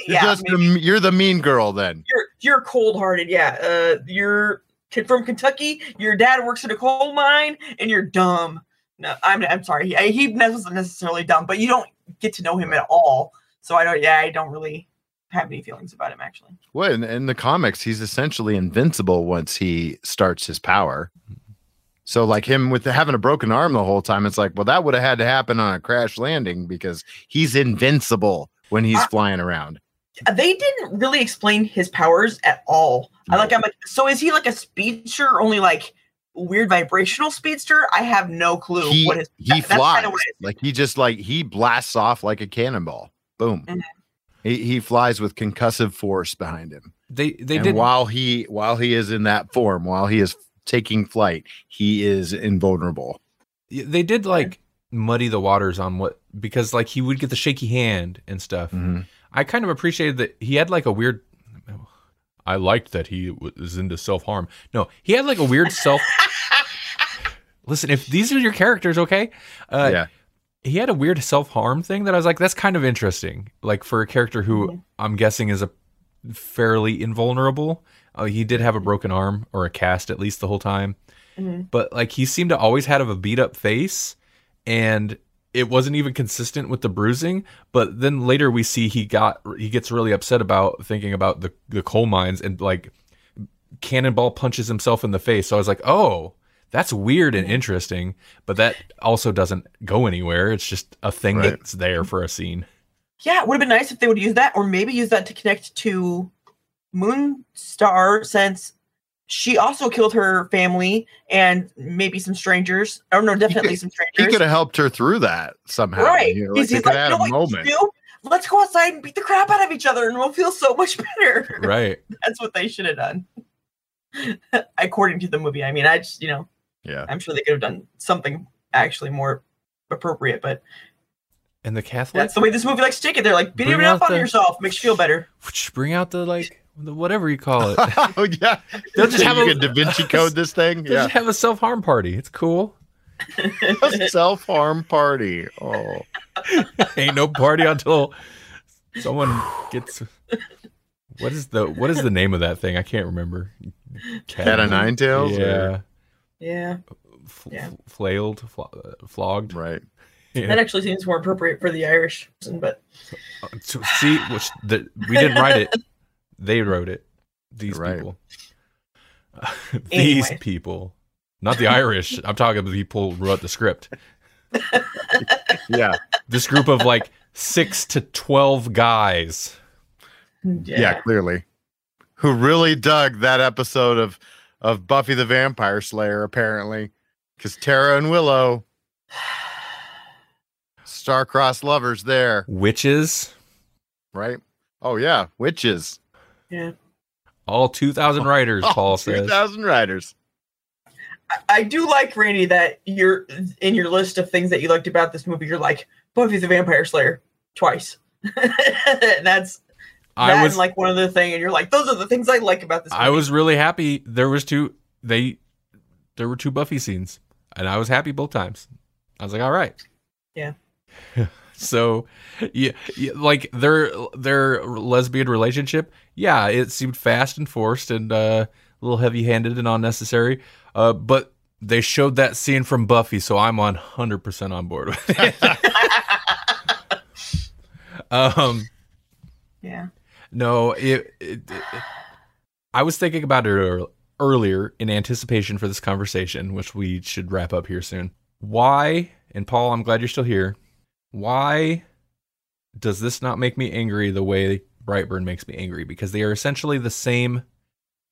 yeah, just the, you're the mean girl then. you're you're cold hearted. Yeah. Uh, you're kid from Kentucky. Your dad works at a coal mine, and you're dumb. No, I'm I'm sorry. He, he wasn't necessarily dumb, but you don't get to know him at all. So I don't. Yeah, I don't really have any feelings about him actually. Well, in, in the comics, he's essentially invincible once he starts his power. So, like him with the, having a broken arm the whole time, it's like, well, that would have had to happen on a crash landing because he's invincible when he's Uh, flying around. They didn't really explain his powers at all. I like. I'm like. So is he like a speedster? or Only like weird vibrational speedster? I have no clue He what his. he that- flies kinda what like he just like he blasts off like a cannonball. Boom. Mhm. He he flies with concussive force behind him. they they and did while he while he is in that form, while he is taking flight, he is invulnerable. they did like muddy the waters on what because like he would get the shaky hand and stuff. Mhm. I kind of appreciated that he had like a weird. I liked that he was into self harm. No, he had like a weird self. [laughs] Listen, if these are your characters, okay, uh, yeah. he had a weird self harm thing that I was like, that's kind of interesting. Like for a character who. I'm guessing is a fairly invulnerable. Uh, he did have a broken arm or a cast at least the whole time, Mhm. but like he seemed to always have a beat up face, and it wasn't even consistent with the bruising. But then later we see he got he gets really upset about thinking about the the coal mines and like cannonball punches himself in the face. So I was like, oh. That's weird and interesting, but that also doesn't go anywhere. It's just a thing Right. that's there for a scene. Yeah, it would have been nice if they would use that, or maybe use that to connect to Moonstar, since she also killed her family and maybe some strangers. Or no, definitely some strangers. He could have helped her through that somehow. right? You know, like they he's like, have "You know a what you moment. do? Let's go outside and beat the crap out of each other, and we'll feel so much better. Right. [laughs] That's what they should have done, [laughs] according to the movie. I mean, I just you know, Yeah. I'm sure they could have done something actually more appropriate, but And the Catholic that's the way this movie likes to take it. They're like, beat Bring it up out on the- yourself, makes you feel better. bring out the like the whatever you call it. [laughs] oh yeah. They'll just have you a- can Da Vinci code this thing. [laughs] They'll Yeah. just have a self harm party. It's cool. [laughs] Self harm party. Oh. Ain't no party until someone gets. What is the what is the name of that thing? I can't remember. Cat of nine tails. Yeah, or- Yeah. F- Yeah. flailed, fl- uh, flogged. Right. Yeah. That actually seems more appropriate for the Irish person, but So, see, which the, we didn't write it; they wrote it. These Right. people. [laughs] [laughs] These Anyway. people, not the Irish. [laughs] I'm talking about the people who wrote the script. Yeah. This group of like six to twelve guys. yeah. Clearly. Who really dug that episode of of Buffy the Vampire Slayer, apparently. Because Tara and Willow, [sighs] star-crossed lovers there, Witches, right? Oh yeah, witches. Yeah. all two thousand writers. [laughs] Paul says. Two thousand writers. I- I do like Randy that you're in your list of things that you liked about this movie. You're like Buffy the Vampire Slayer twice. [laughs] That's that I was and like one other thing, and you're like, those are the things I like about this. Movie. I was really happy. There was two. They there were two Buffy scenes, and I was happy both times. I was like, all right. Yeah. [laughs] so, yeah, yeah, like their their lesbian relationship. Yeah, it seemed fast and forced and uh, a little heavy handed and unnecessary. Uh, but they showed that scene from Buffy, so I'm on hundred percent on board with it. [laughs] um. yeah. No, it, it, it- I was thinking about it earlier in anticipation for this conversation, which we should wrap up here soon. Why, and Paul, I'm glad you're still here. Why does this not make me angry the way Brightburn makes me angry? Because they are essentially the same,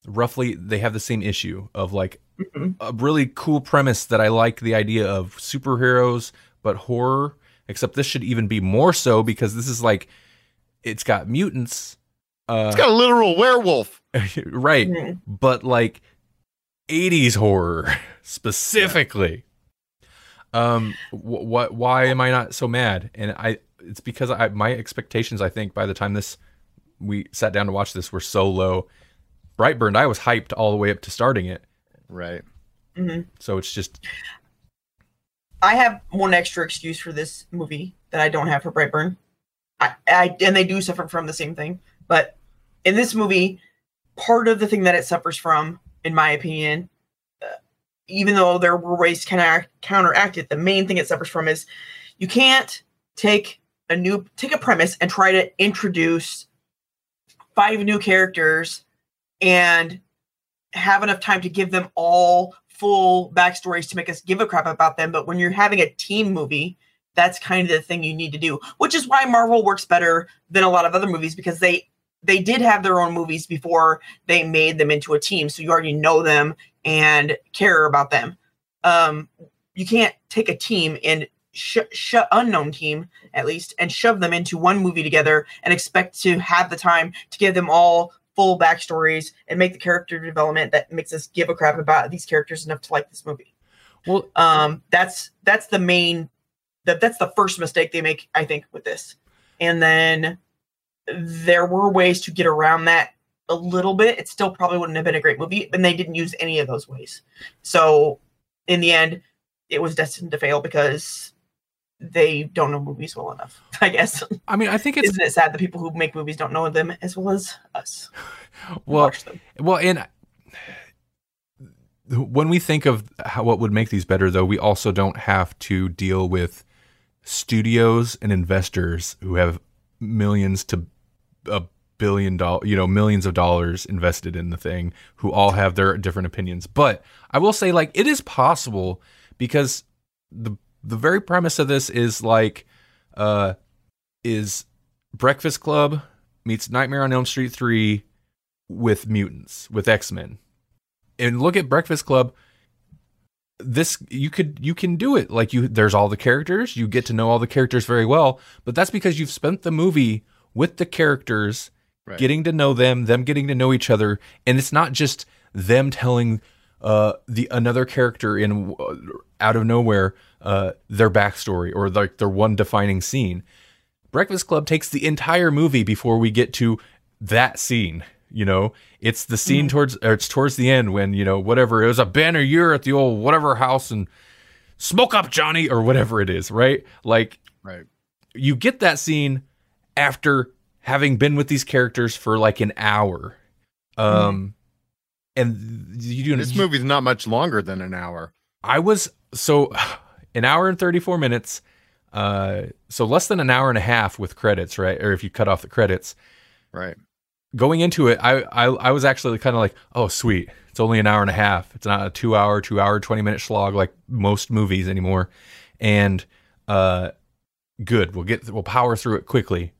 roughly, they have the same issue of like Mhm. a really cool premise that I like the idea of superheroes, but horror. Except this should even be more so because this is like, it's got mutants. Uh, It's got a literal werewolf. [laughs] right Mhm. but like 80s horror [laughs] specifically um wh- what why am i not so mad and i it's because i my expectations i think by the time this we sat down to watch this were so low brightburn i was hyped all the way up to starting it Right. Mm-hmm. so it's just I have one extra excuse for this movie that I don't have for Brightburn. I, I and they do suffer from the same thing, but in this movie, part of the thing that it suffers from, in my opinion, even though there were ways to counteract it, the main thing it suffers from is you can't take a new take a premise and try to introduce five new characters and have enough time to give them all full backstories to make us give a crap about them. But when you're having a team movie, that's kind of the thing you need to do, which is why Marvel works better than a lot of other movies because they they did have their own movies before they made them into a team, so you already know them and care about them. Um, you can't take a team and sh- sh- unknown team at least and shove them into one movie together and expect to have the time to give them all full backstories and make the character development that makes us give a crap about these characters enough to like this movie. well Um, that's that's the main that that's the first mistake they make, I think, with this. And then there were ways to get around that a little bit. It still probably wouldn't have been a great movie, and they didn't use any of those ways. So in the end, it was destined to fail because they don't know movies well enough. [laughs] I guess. i mean i think it's Isn't it sad that people who make movies don't know them as well as us? [laughs] well watch them. Well, and when we think of how, what would make these better, though, we also don't have to deal with studios and investors who have millions to a billion dollar, you know, millions of dollars invested in the thing, who all have their different opinions. But I will say, like, it is possible because the the very premise of this is like, uh, is Breakfast Club meets Nightmare on Elm Street three with mutants with x-men. And look at breakfast club. This you could you can do it. Like you there's all the characters. You get to know all the characters very well. But that's because you've spent the movie with the characters Right. getting to know them them getting to know each other and it's not just them telling uh the another character in uh, out of nowhere uh their backstory or like their one defining scene Breakfast Club takes the entire movie before we get to that scene. You know, it's the scene towards or it's towards the end when you know whatever it was a banner year at the old whatever house and smoke up Johnny or whatever it is, right? Like Right. you get that scene after having been with these characters for like an hour, um, and you do This movie's not much longer than an hour. I was so [sighs] an hour and 34 minutes. Uh, so less than an hour and a half with credits, right? Or if you cut off the credits, Right. going into it, I I, I was actually kind of like, oh sweet, it's only an hour and a half. It's not a two hour, two hour, twenty minute slog like most movies anymore. And uh, good, we'll get we'll power through it quickly.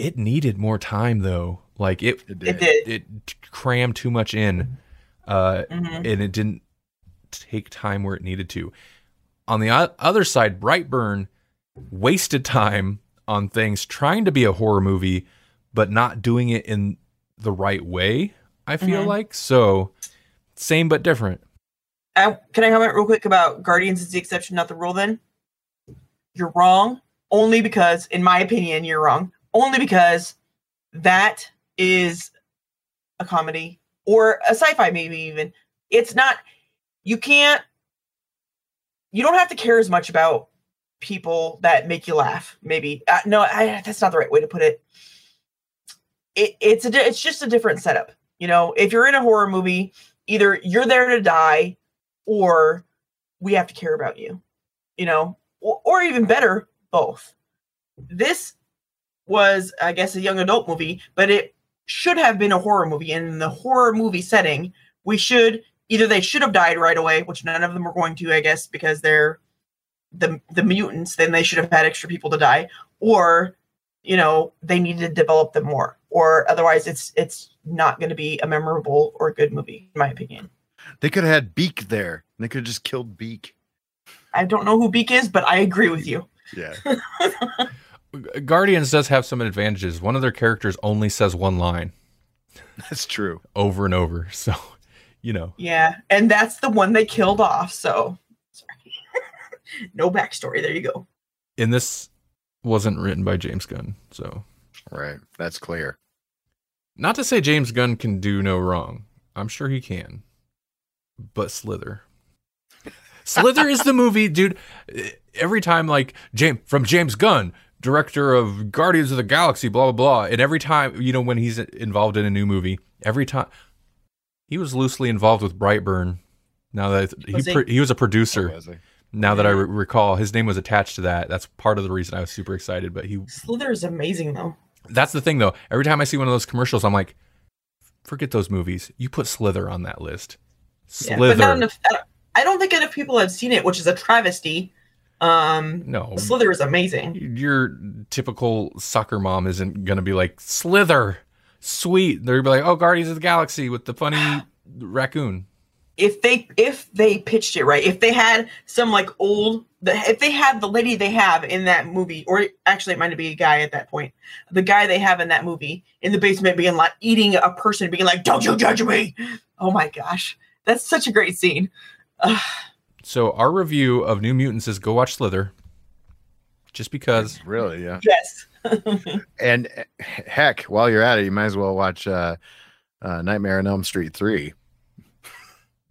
It needed more time though. Like it It did. It it crammed too much in, uh, Mhm. and it didn't take time where it needed to. On the o- other side, Brightburn wasted time on things trying to be a horror movie, but not doing it in the right way. I feel Mhm. like so same but different. I, can I comment real quick about Guardians is the exception, not the rule? Then you're wrong. Only because, in my opinion, you're wrong. Only because that is a comedy or a sci-fi, maybe even. It's not. You can't. You don't have to care as much about people that make you laugh. Maybe uh, no, I, that's not the right way to put it. It it's a it's just a different setup. You know, if you're in a horror movie, either you're there to die or we have to care about you you know or, or even better both this was i guess a young adult movie but it should have been a horror movie and in the horror movie setting we should either they should have died right away which none of them were going to i guess because they're the the mutants, then they should have had extra people to die, or you know they needed to develop them more, or otherwise it's it's not going to be a memorable or good movie, in my opinion. They could have had Beak there. They could have just killed Beak. I don't know who Beak is, but I agree with [laughs] you. Yeah. [laughs] Guardians does have some advantages. One of their characters only says one line That's true. over and over. [laughs] So, you know, Yeah, and that's the one they killed off. So, sorry. [laughs] no backstory. There you go. and this wasn't written by James Gunn. So, Right. That's clear. not to say James Gunn can do no wrong. I'm sure he can. But Slither. Slither is the movie, dude. Every time, like, James from James Gunn, director of Guardians of the Galaxy, blah, blah, blah. And every time, you know, when he's involved in a new movie, every time he was loosely involved with Brightburn. Now that he, Was he? pro- he was a producer. Oh, was he? Now that I re- recall, his name was attached to that. That's part of the reason I was super excited. But he Slither is amazing though. that's the thing, though. Every time I see one of those commercials, I'm like, forget those movies. You put Slither on that list. Yeah, Slither. but not enough. I don't think enough people have seen it, which is a travesty. Um, no, Slither is amazing. your typical soccer mom isn't gonna be like Slither, sweet. They're gonna be like, oh, Guardians of the Galaxy with the funny [sighs] raccoon. If they if they pitched it right, if they had some like old, if they had the lady they have in that movie, or actually it might be a guy at that point, the guy they have in that movie in the basement being like eating a person, being like, "Don't you judge me!" Oh my gosh, that's such a great scene. Ugh. So our review of New Mutants is go watch Slither, just because. Really? Yeah. yes, [laughs] And eh, heck, while you're at it, you might as well watch uh, uh, Nightmare on Elm Street 3.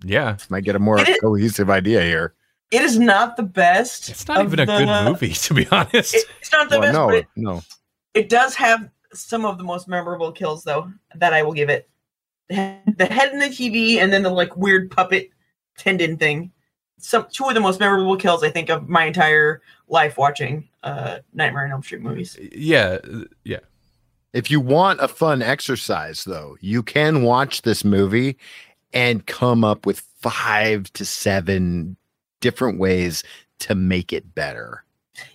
Yeah, Might get a more It is- cohesive idea here. it is not the best. it's not even a the- good movie to be honest. It- it's not the Well, best, no, but it, no. it does have some of the most memorable kills though that I will give it. The head in the TV and then the like weird puppet tendon thing. Some two of the most memorable kills I think of my entire life watching uh Nightmare on Elm Street movies. yeah, yeah. If you want a fun exercise, though, you can watch this movie and come up with five to seven different ways to make it better.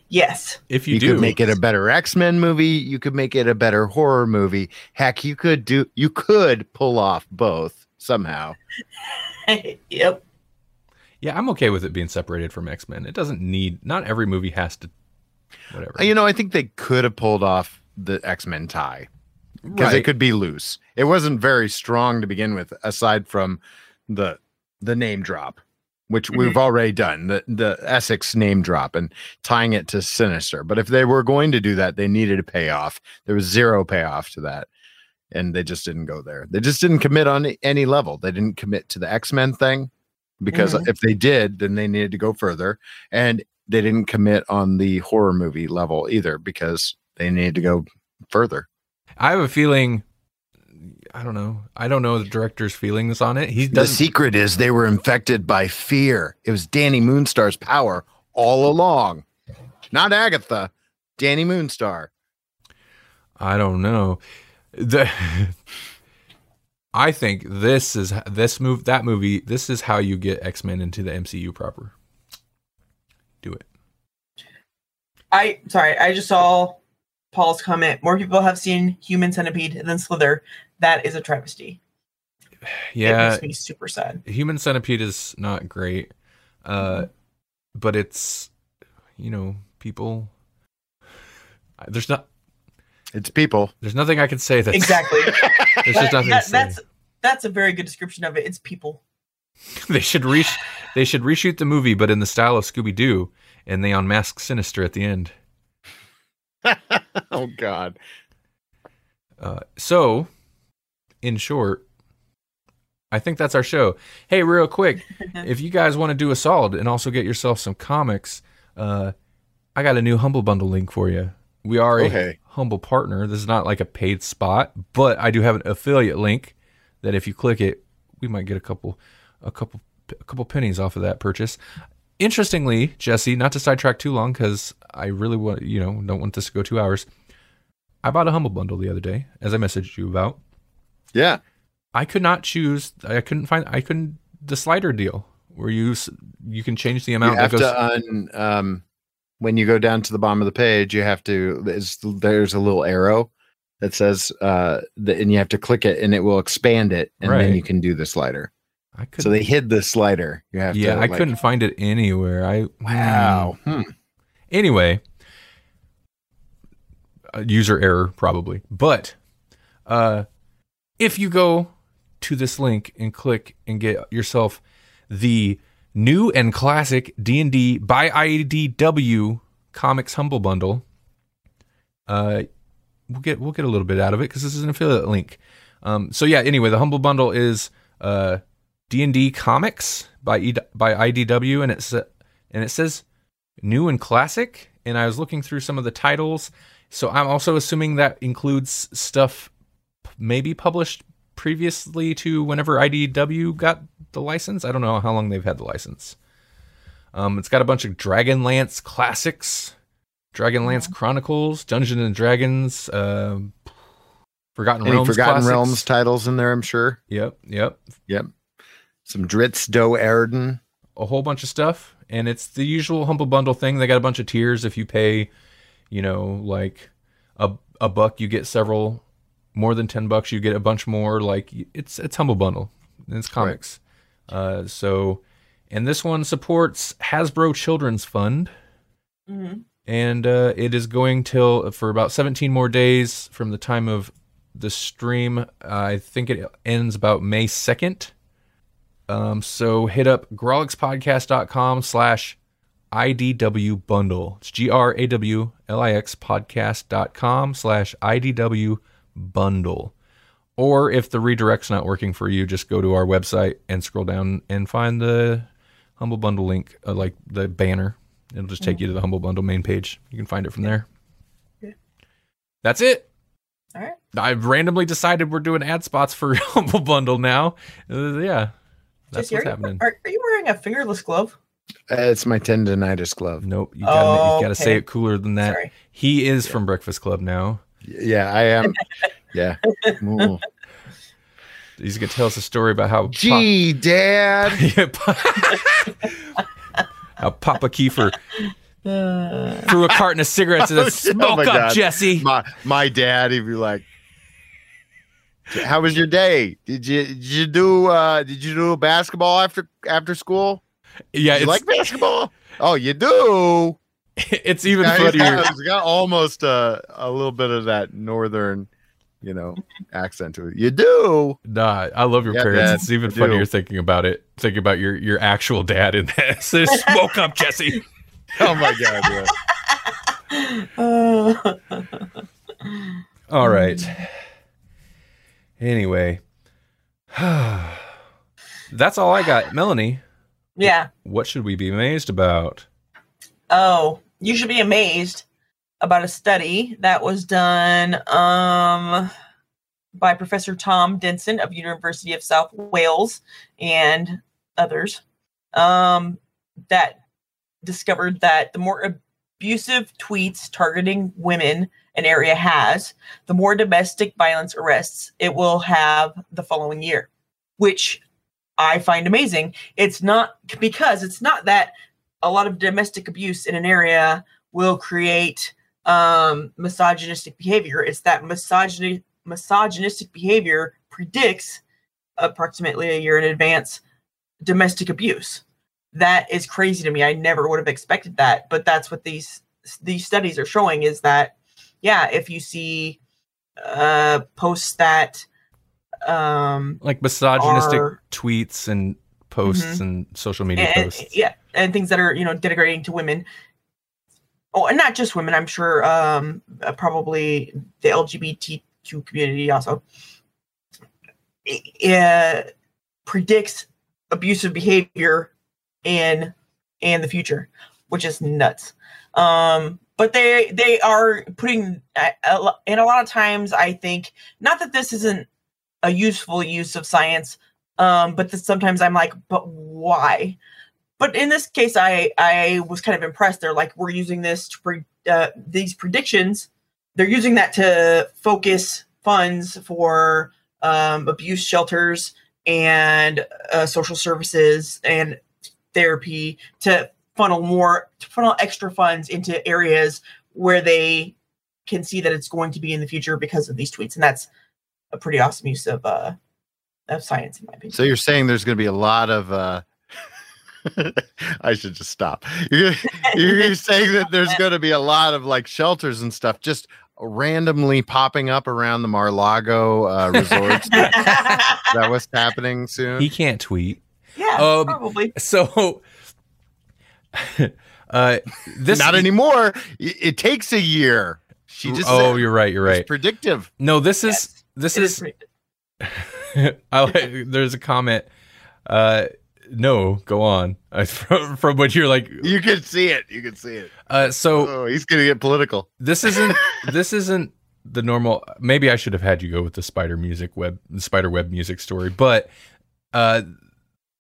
Yes. If you, You, do could make it a better X-Men movie, you could make it a better horror movie. Heck, you could do you could pull off both somehow. [laughs] yep. Yeah, I'm okay with it being separated from X Men. It doesn't need. Not every movie has to. Whatever. You know, I think they could have pulled off the X-Men tie because Right. it could be loose. It wasn't very strong to begin with, aside from the the name drop, which mm-hmm. we've already done the the Essex name drop and tying it to Sinister. But if they were going to do that, they needed a payoff. There was zero payoff to that, and they just didn't go there. They just didn't commit on any level. They didn't commit to the X Men thing because Mhm. if they did, then they needed to go further, and they didn't commit on the horror movie level either because they needed to go further. I have a feeling. I don't know. I don't know the director's feelings on it. He The secret is they were infected by fear. It was Dani Moonstar's power all along. Not Agatha, Danny Moonstar. I don't know. The. [laughs] I think this is this move that movie. This is how you get X Men into the MCU proper. Do it. I sorry, I just saw Paul's comment. More people have seen Human Centipede than Slither. That is a travesty. [sighs] It Yeah, makes me super sad. Human Centipede is not great, uh, but it's you know people. There's not. It's people. There's nothing I can say that Exactly. [laughs] There's just nothing that- that's that's a very good description of it. It's people. [laughs] they should re they should reshoot the movie, but in the style of Scooby Doo, and they unmask Sinister at the end. [laughs] oh God. Uh, so, in short, I think that's our show. Hey, real quick, [laughs] if you guys want to do a solid and also get yourself some comics, uh, I got a new Humble Bundle link for you. We are a Humble partner. This is not like a paid spot, but I do have an affiliate link that if you click it, we might get a couple, a couple, a couple pennies off of that purchase. Interestingly, Jesse, not to sidetrack too long because I really want, you know, don't want this to go two hours. I bought a Humble Bundle the other day, as I messaged you about. Yeah. I could not choose. I couldn't find. I couldn't the slider deal. where you you can change the You amount that have goes. to un, um, when you go down to the bottom of the page, you have to. There's, there's a little arrow that says, uh, the, and you have to click it, and it will expand it, and Right. then you can do the slider. I could, So they hid the slider. You have yeah, to. I like- couldn't find it anywhere. I Wow. Hmm. Anyway, a user error probably. But uh, if you go to this link and click and get yourself the new and classic D&D by IDW Comics Humble Bundle, uh, we'll get we'll get a little bit out of it because this is an affiliate link. Um, so yeah. Anyway, the Humble Bundle is uh, D&D Comics by e- by IDW, and it's uh, and it says new and classic and i was looking through some of the titles so i'm also assuming that includes stuff maybe published previously to whenever idw got the license i don't know how long they've had the license um, it's got a bunch of dragonlance classics dragonlance chronicles dungeons and dragons um forgotten Any realms Forgotten classics. Realms titles in there, I'm sure. yep yep Yep. Some Drizzt Do'Urden. a whole bunch of stuff and it's the usual humble bundle thing they got a bunch of tiers if you pay you know like a, a buck you get several more than 10 bucks you get a bunch more like it's it's humble bundle it's comics uh so and this one supports hasbro children's fund hmm and uh, it is going till for about 17 more days from the time of the stream. Uh, I think it ends about May 2nd. Um, so hit up grawlixpodcast.com slash IDW bundle. It's G R A W L I X podcast.com slash IDW bundle. Or if the redirect's not working for you, just go to our website and scroll down and find the Humble Bundle link, uh, like the banner. It'll just take you to the Humble Bundle main page. You can find it from there. Yeah. That's it. All right. I've randomly decided we're doing ad spots for [laughs] Humble Bundle now. Uh, yeah, that's Jesse, what's are, happening. You, are, are you wearing a fingerless glove? Uh, it's my tendonitis glove. Nope, you gotta, you gotta say it cooler than that. Sorry. He is from Breakfast Club now. Yeah, I am. [laughs] Yeah. Ooh. He's gonna tell us a story about how Gee, Dad. [laughs] Pop- how Papa Kiefer Uh, threw a carton of cigarettes and [laughs] Oh, said, oh "Smoke my up, God. Jesse." My my dad, he'd be like, "How was your day? Did you did you do uh did you do basketball after after school? Yeah, Did you like basketball? Oh, you do. [laughs] it's even Yeah, he's funnier. got, he's got almost a a little bit of that northern, you know, accent to it. You do. Nah, I love your Yeah, parents. Dad, it's even I do. funnier thinking about it. Thinking about your your actual dad in this. [laughs] Smoke up, Jesse. Oh my god. Yeah. uh, [laughs] All right. Anyway, [sighs] that's all I got. Melanie, yeah. what should we be amazed about? Oh, you should be amazed about a study that was done um, by Professor Tom Denson of University of South Wales and others um, that discovered that the more abusive tweets targeting women an area has, the more domestic violence arrests it will have the following year, which I find amazing. It's not because it's not that a lot of domestic abuse in an area will create um, misogynistic behavior. It's that misogyny, misogynistic behavior predicts approximately a year in advance domestic abuse. That is crazy to me. I never would have expected that, but that's what these these studies are showing is that yeah, if you see uh posts that um Like misogynistic Are- tweets and posts and social media and, posts. yeah and things that are you know denigrating to women. Oh and not just women i'm sure um uh, probably the lgbtq community also. Uh, predicts abusive behavior in in the future which is nuts. Um but they they are putting uh, and a lot of times i think not that this isn't a useful use of science um but sometimes i'm like but why? But in this case i i was kind of impressed. They're like we're using this to pre- uh, these predictions. They're using that to focus funds for um, abuse shelters and uh, social services and therapy to funnel more to funnel extra funds into areas where they can see that it's going to be in the future because of these tweets. And that's a pretty awesome use of uh of science in my opinion So you're saying there's going to be a lot of. uh [laughs] I should just stop. You're, you're you're [laughs] saying that there's going to be a lot of like shelters and stuff just randomly popping up around the Mar-Lago uh, resorts. Is that was happening soon? He can't tweet. yeah Um, probably So, [laughs] uh, this Not anymore. It, it takes a year. She just. oh, said you're right. You're it's right. predictive. No, this is Yes, this It is. [laughs] I like, there's a comment. Uh, no, go on. [laughs] From, from what you're like. You can see it. You can see it. Uh, so Oh, he's going to get political. this isn't [laughs] this isn't the normal. Maybe I should have had you go with the spider music web, the spider web music story, but uh,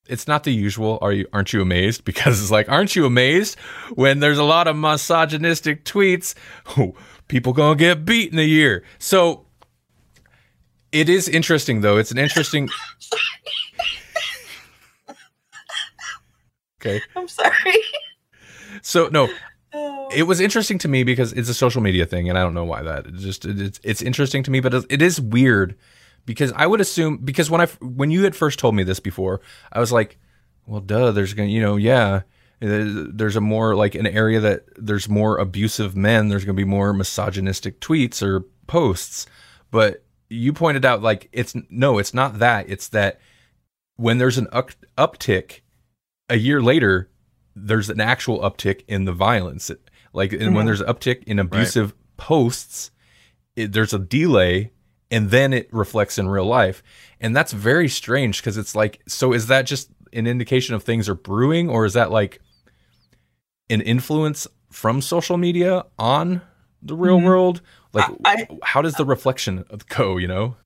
it's not the usual. Are you? Aren't you amazed? Because it's like, aren't you amazed when there's a lot of misogynistic tweets? Oh, people gonna get beat in a year. So it is interesting, though. It's an interesting. [laughs] Okay. i'm sorry So no, Oh. it was interesting to me because it's a social media thing, and I don't know why that. It's just it's it's interesting to me, but it is weird because I would assume because when I when you had first told me this before, I was like, well, duh, there's gonna you know yeah. Uh, there's a more like an area that there's more abusive men. There's going to be more misogynistic tweets or posts, but you pointed out like it's no, it's not that. It's that when there's an up, uptick a year later, there's an actual uptick in the violence. Like, and when Mhm. there's an uptick in abusive posts, it, there's a delay, and then it reflects in real life, and that's very strange because it's like, so is that just an indication of things are brewing, or is that like an influence from social media on the real Mhm. world? Like, I- how does the reflection go? You know?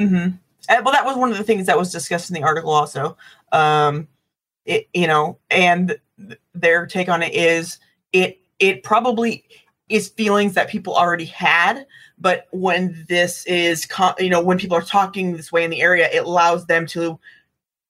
Mm-hmm. well, that was one of the things that was discussed in the article. Also, um, it you know, and th- their take on it is it it probably is feelings that people already had, but when this is co- you know when people are talking this way in the area, it allows them to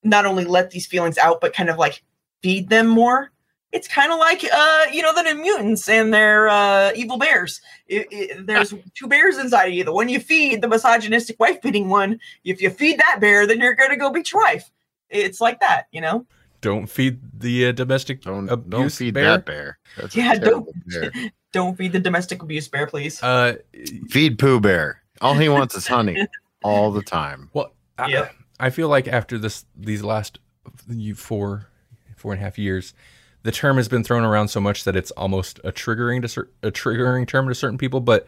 not only let these feelings out, but kind of like feed them more. It's kind of like uh, you know the New Mutants and their uh, evil bears. It, it, there's [laughs] two bears inside of you. The one you feed, the misogynistic wife beating one. If you feed that bear, then you're going to go beat your wife. It's like that, you know. Don't feed the uh, domestic Don't abuse don't feed bear. that bear. That's Yeah, don't- [laughs] bear. Don't feed the domestic abuse bear, please. Uh, Feed Pooh Bear. All he wants is honey [laughs] all the time. Well, I, Yeah. I feel like after this, these last you four, four and a half years, the term has been thrown around so much that it's almost a triggering to cer- a triggering term to certain people. But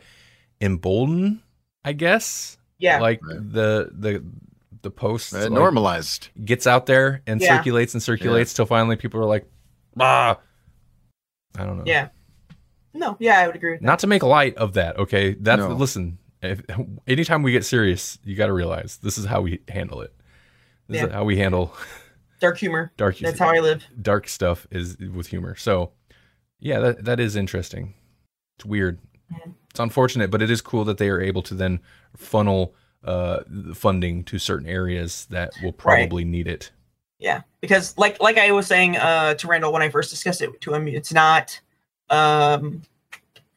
embolden, I guess, yeah, like Right. the the the posts Uh, like, normalized. gets out there and Yeah. circulates and circulates till finally people are like, ah, I don't know. yeah. No, yeah, I would agree with that. Not to make light of that, okay? That's No. listen. If, anytime we get serious, you got to realize this is how we handle it. This is how we handle Dark humor. dark. That's how I live. dark stuff is with humor. So, yeah, that that is interesting. It's weird. Mhm. It's unfortunate, but it is cool that they are able to then funnel uh, the funding to certain areas that will probably need it. Yeah, because like like I was saying uh, to Randall when I first discussed it to him, it's not um,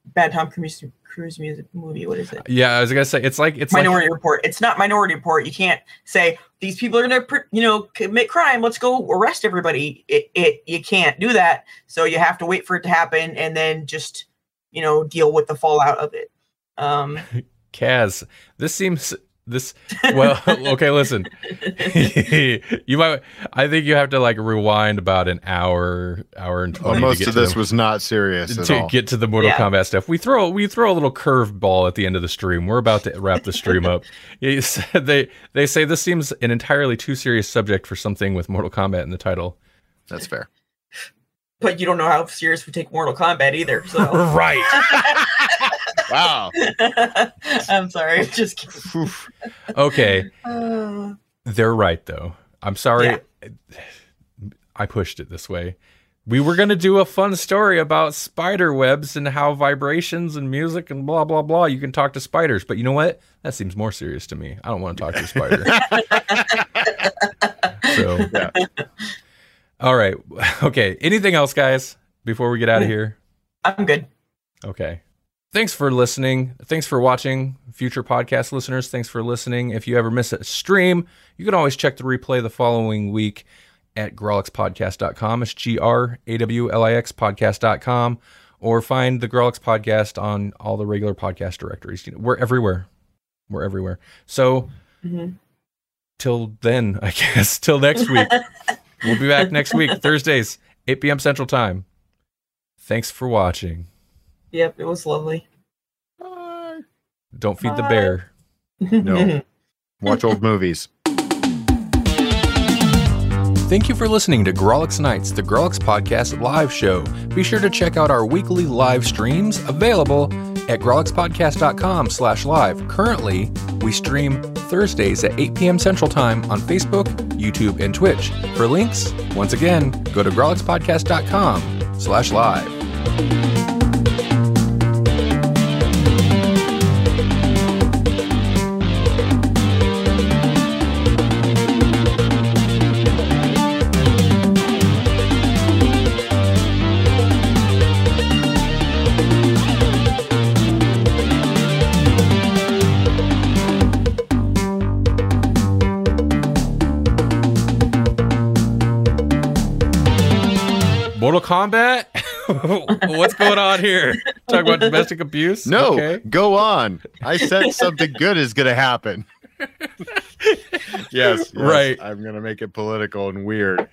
Bad Tom Cruise Cruise music movie. What is it? Yeah, I was gonna say it's like it's like Minority Report. It's not Minority Report. You can't say these people are going to, you know, commit crime. Let's go arrest everybody. It, it, you can't do that. So you have to wait for it to happen and then just, you know, deal with the fallout of it. Um, [laughs] Kaz. This seems this well [laughs] okay listen [laughs] you might i think you have to like rewind about an hour hour and 20 Well, to most get of to this the- was not serious at to all. get to the Mortal Yeah. Kombat stuff. We throw we throw a little curveball at the end of the stream. We're about to wrap the stream up. [laughs] They they say this seems an entirely too serious subject for something with Mortal Kombat in the title. That's fair. but you don't know how serious we take Mortal Kombat either. So right. Wow. [laughs] I'm sorry. Just kidding. [laughs] Okay, Uh, [sighs] they're right though. I'm sorry. Yeah. I pushed it this way. We were going to do a fun story about spider webs and how vibrations and music and blah blah blah you can talk to spiders, but you know what? That seems more serious to me. I don't want to talk to a spider. [laughs] so Yeah. All right. Okay. Anything else, guys, before we get out of here? I'm good. Okay. Thanks for listening. Thanks for watching. Future podcast listeners, thanks for listening. If you ever miss a stream, you can always check the replay the following week at grawlixpodcast.com. It's G R A W L I X podcast.com. Or find the Grawlix podcast on all the regular podcast directories. You know, we're everywhere. We're everywhere. So Mhm. till then, I [laughs] guess, till next week. we'll be back next week, [laughs] Thursdays, 8 p.m. Central Time. Thanks for watching. Yep, it was lovely. Don't feed the bear. [laughs] No. Watch old movies. Thank you for listening to Grawlix Nights, the Grawlix Podcast live show. Be sure to check out our weekly live streams available at grawlixpodcast.com slash live. Currently, we stream Thursdays at 8 p.m. Central Time on Facebook, YouTube, and Twitch. For links, once again, go to grawlixpodcast.com slash live. Kombat? [laughs] What's going on here? Talk about domestic abuse? No, Okay. go on. I said something good is going to happen. [laughs] yes, yes, Right. I'm going to make it political and weird.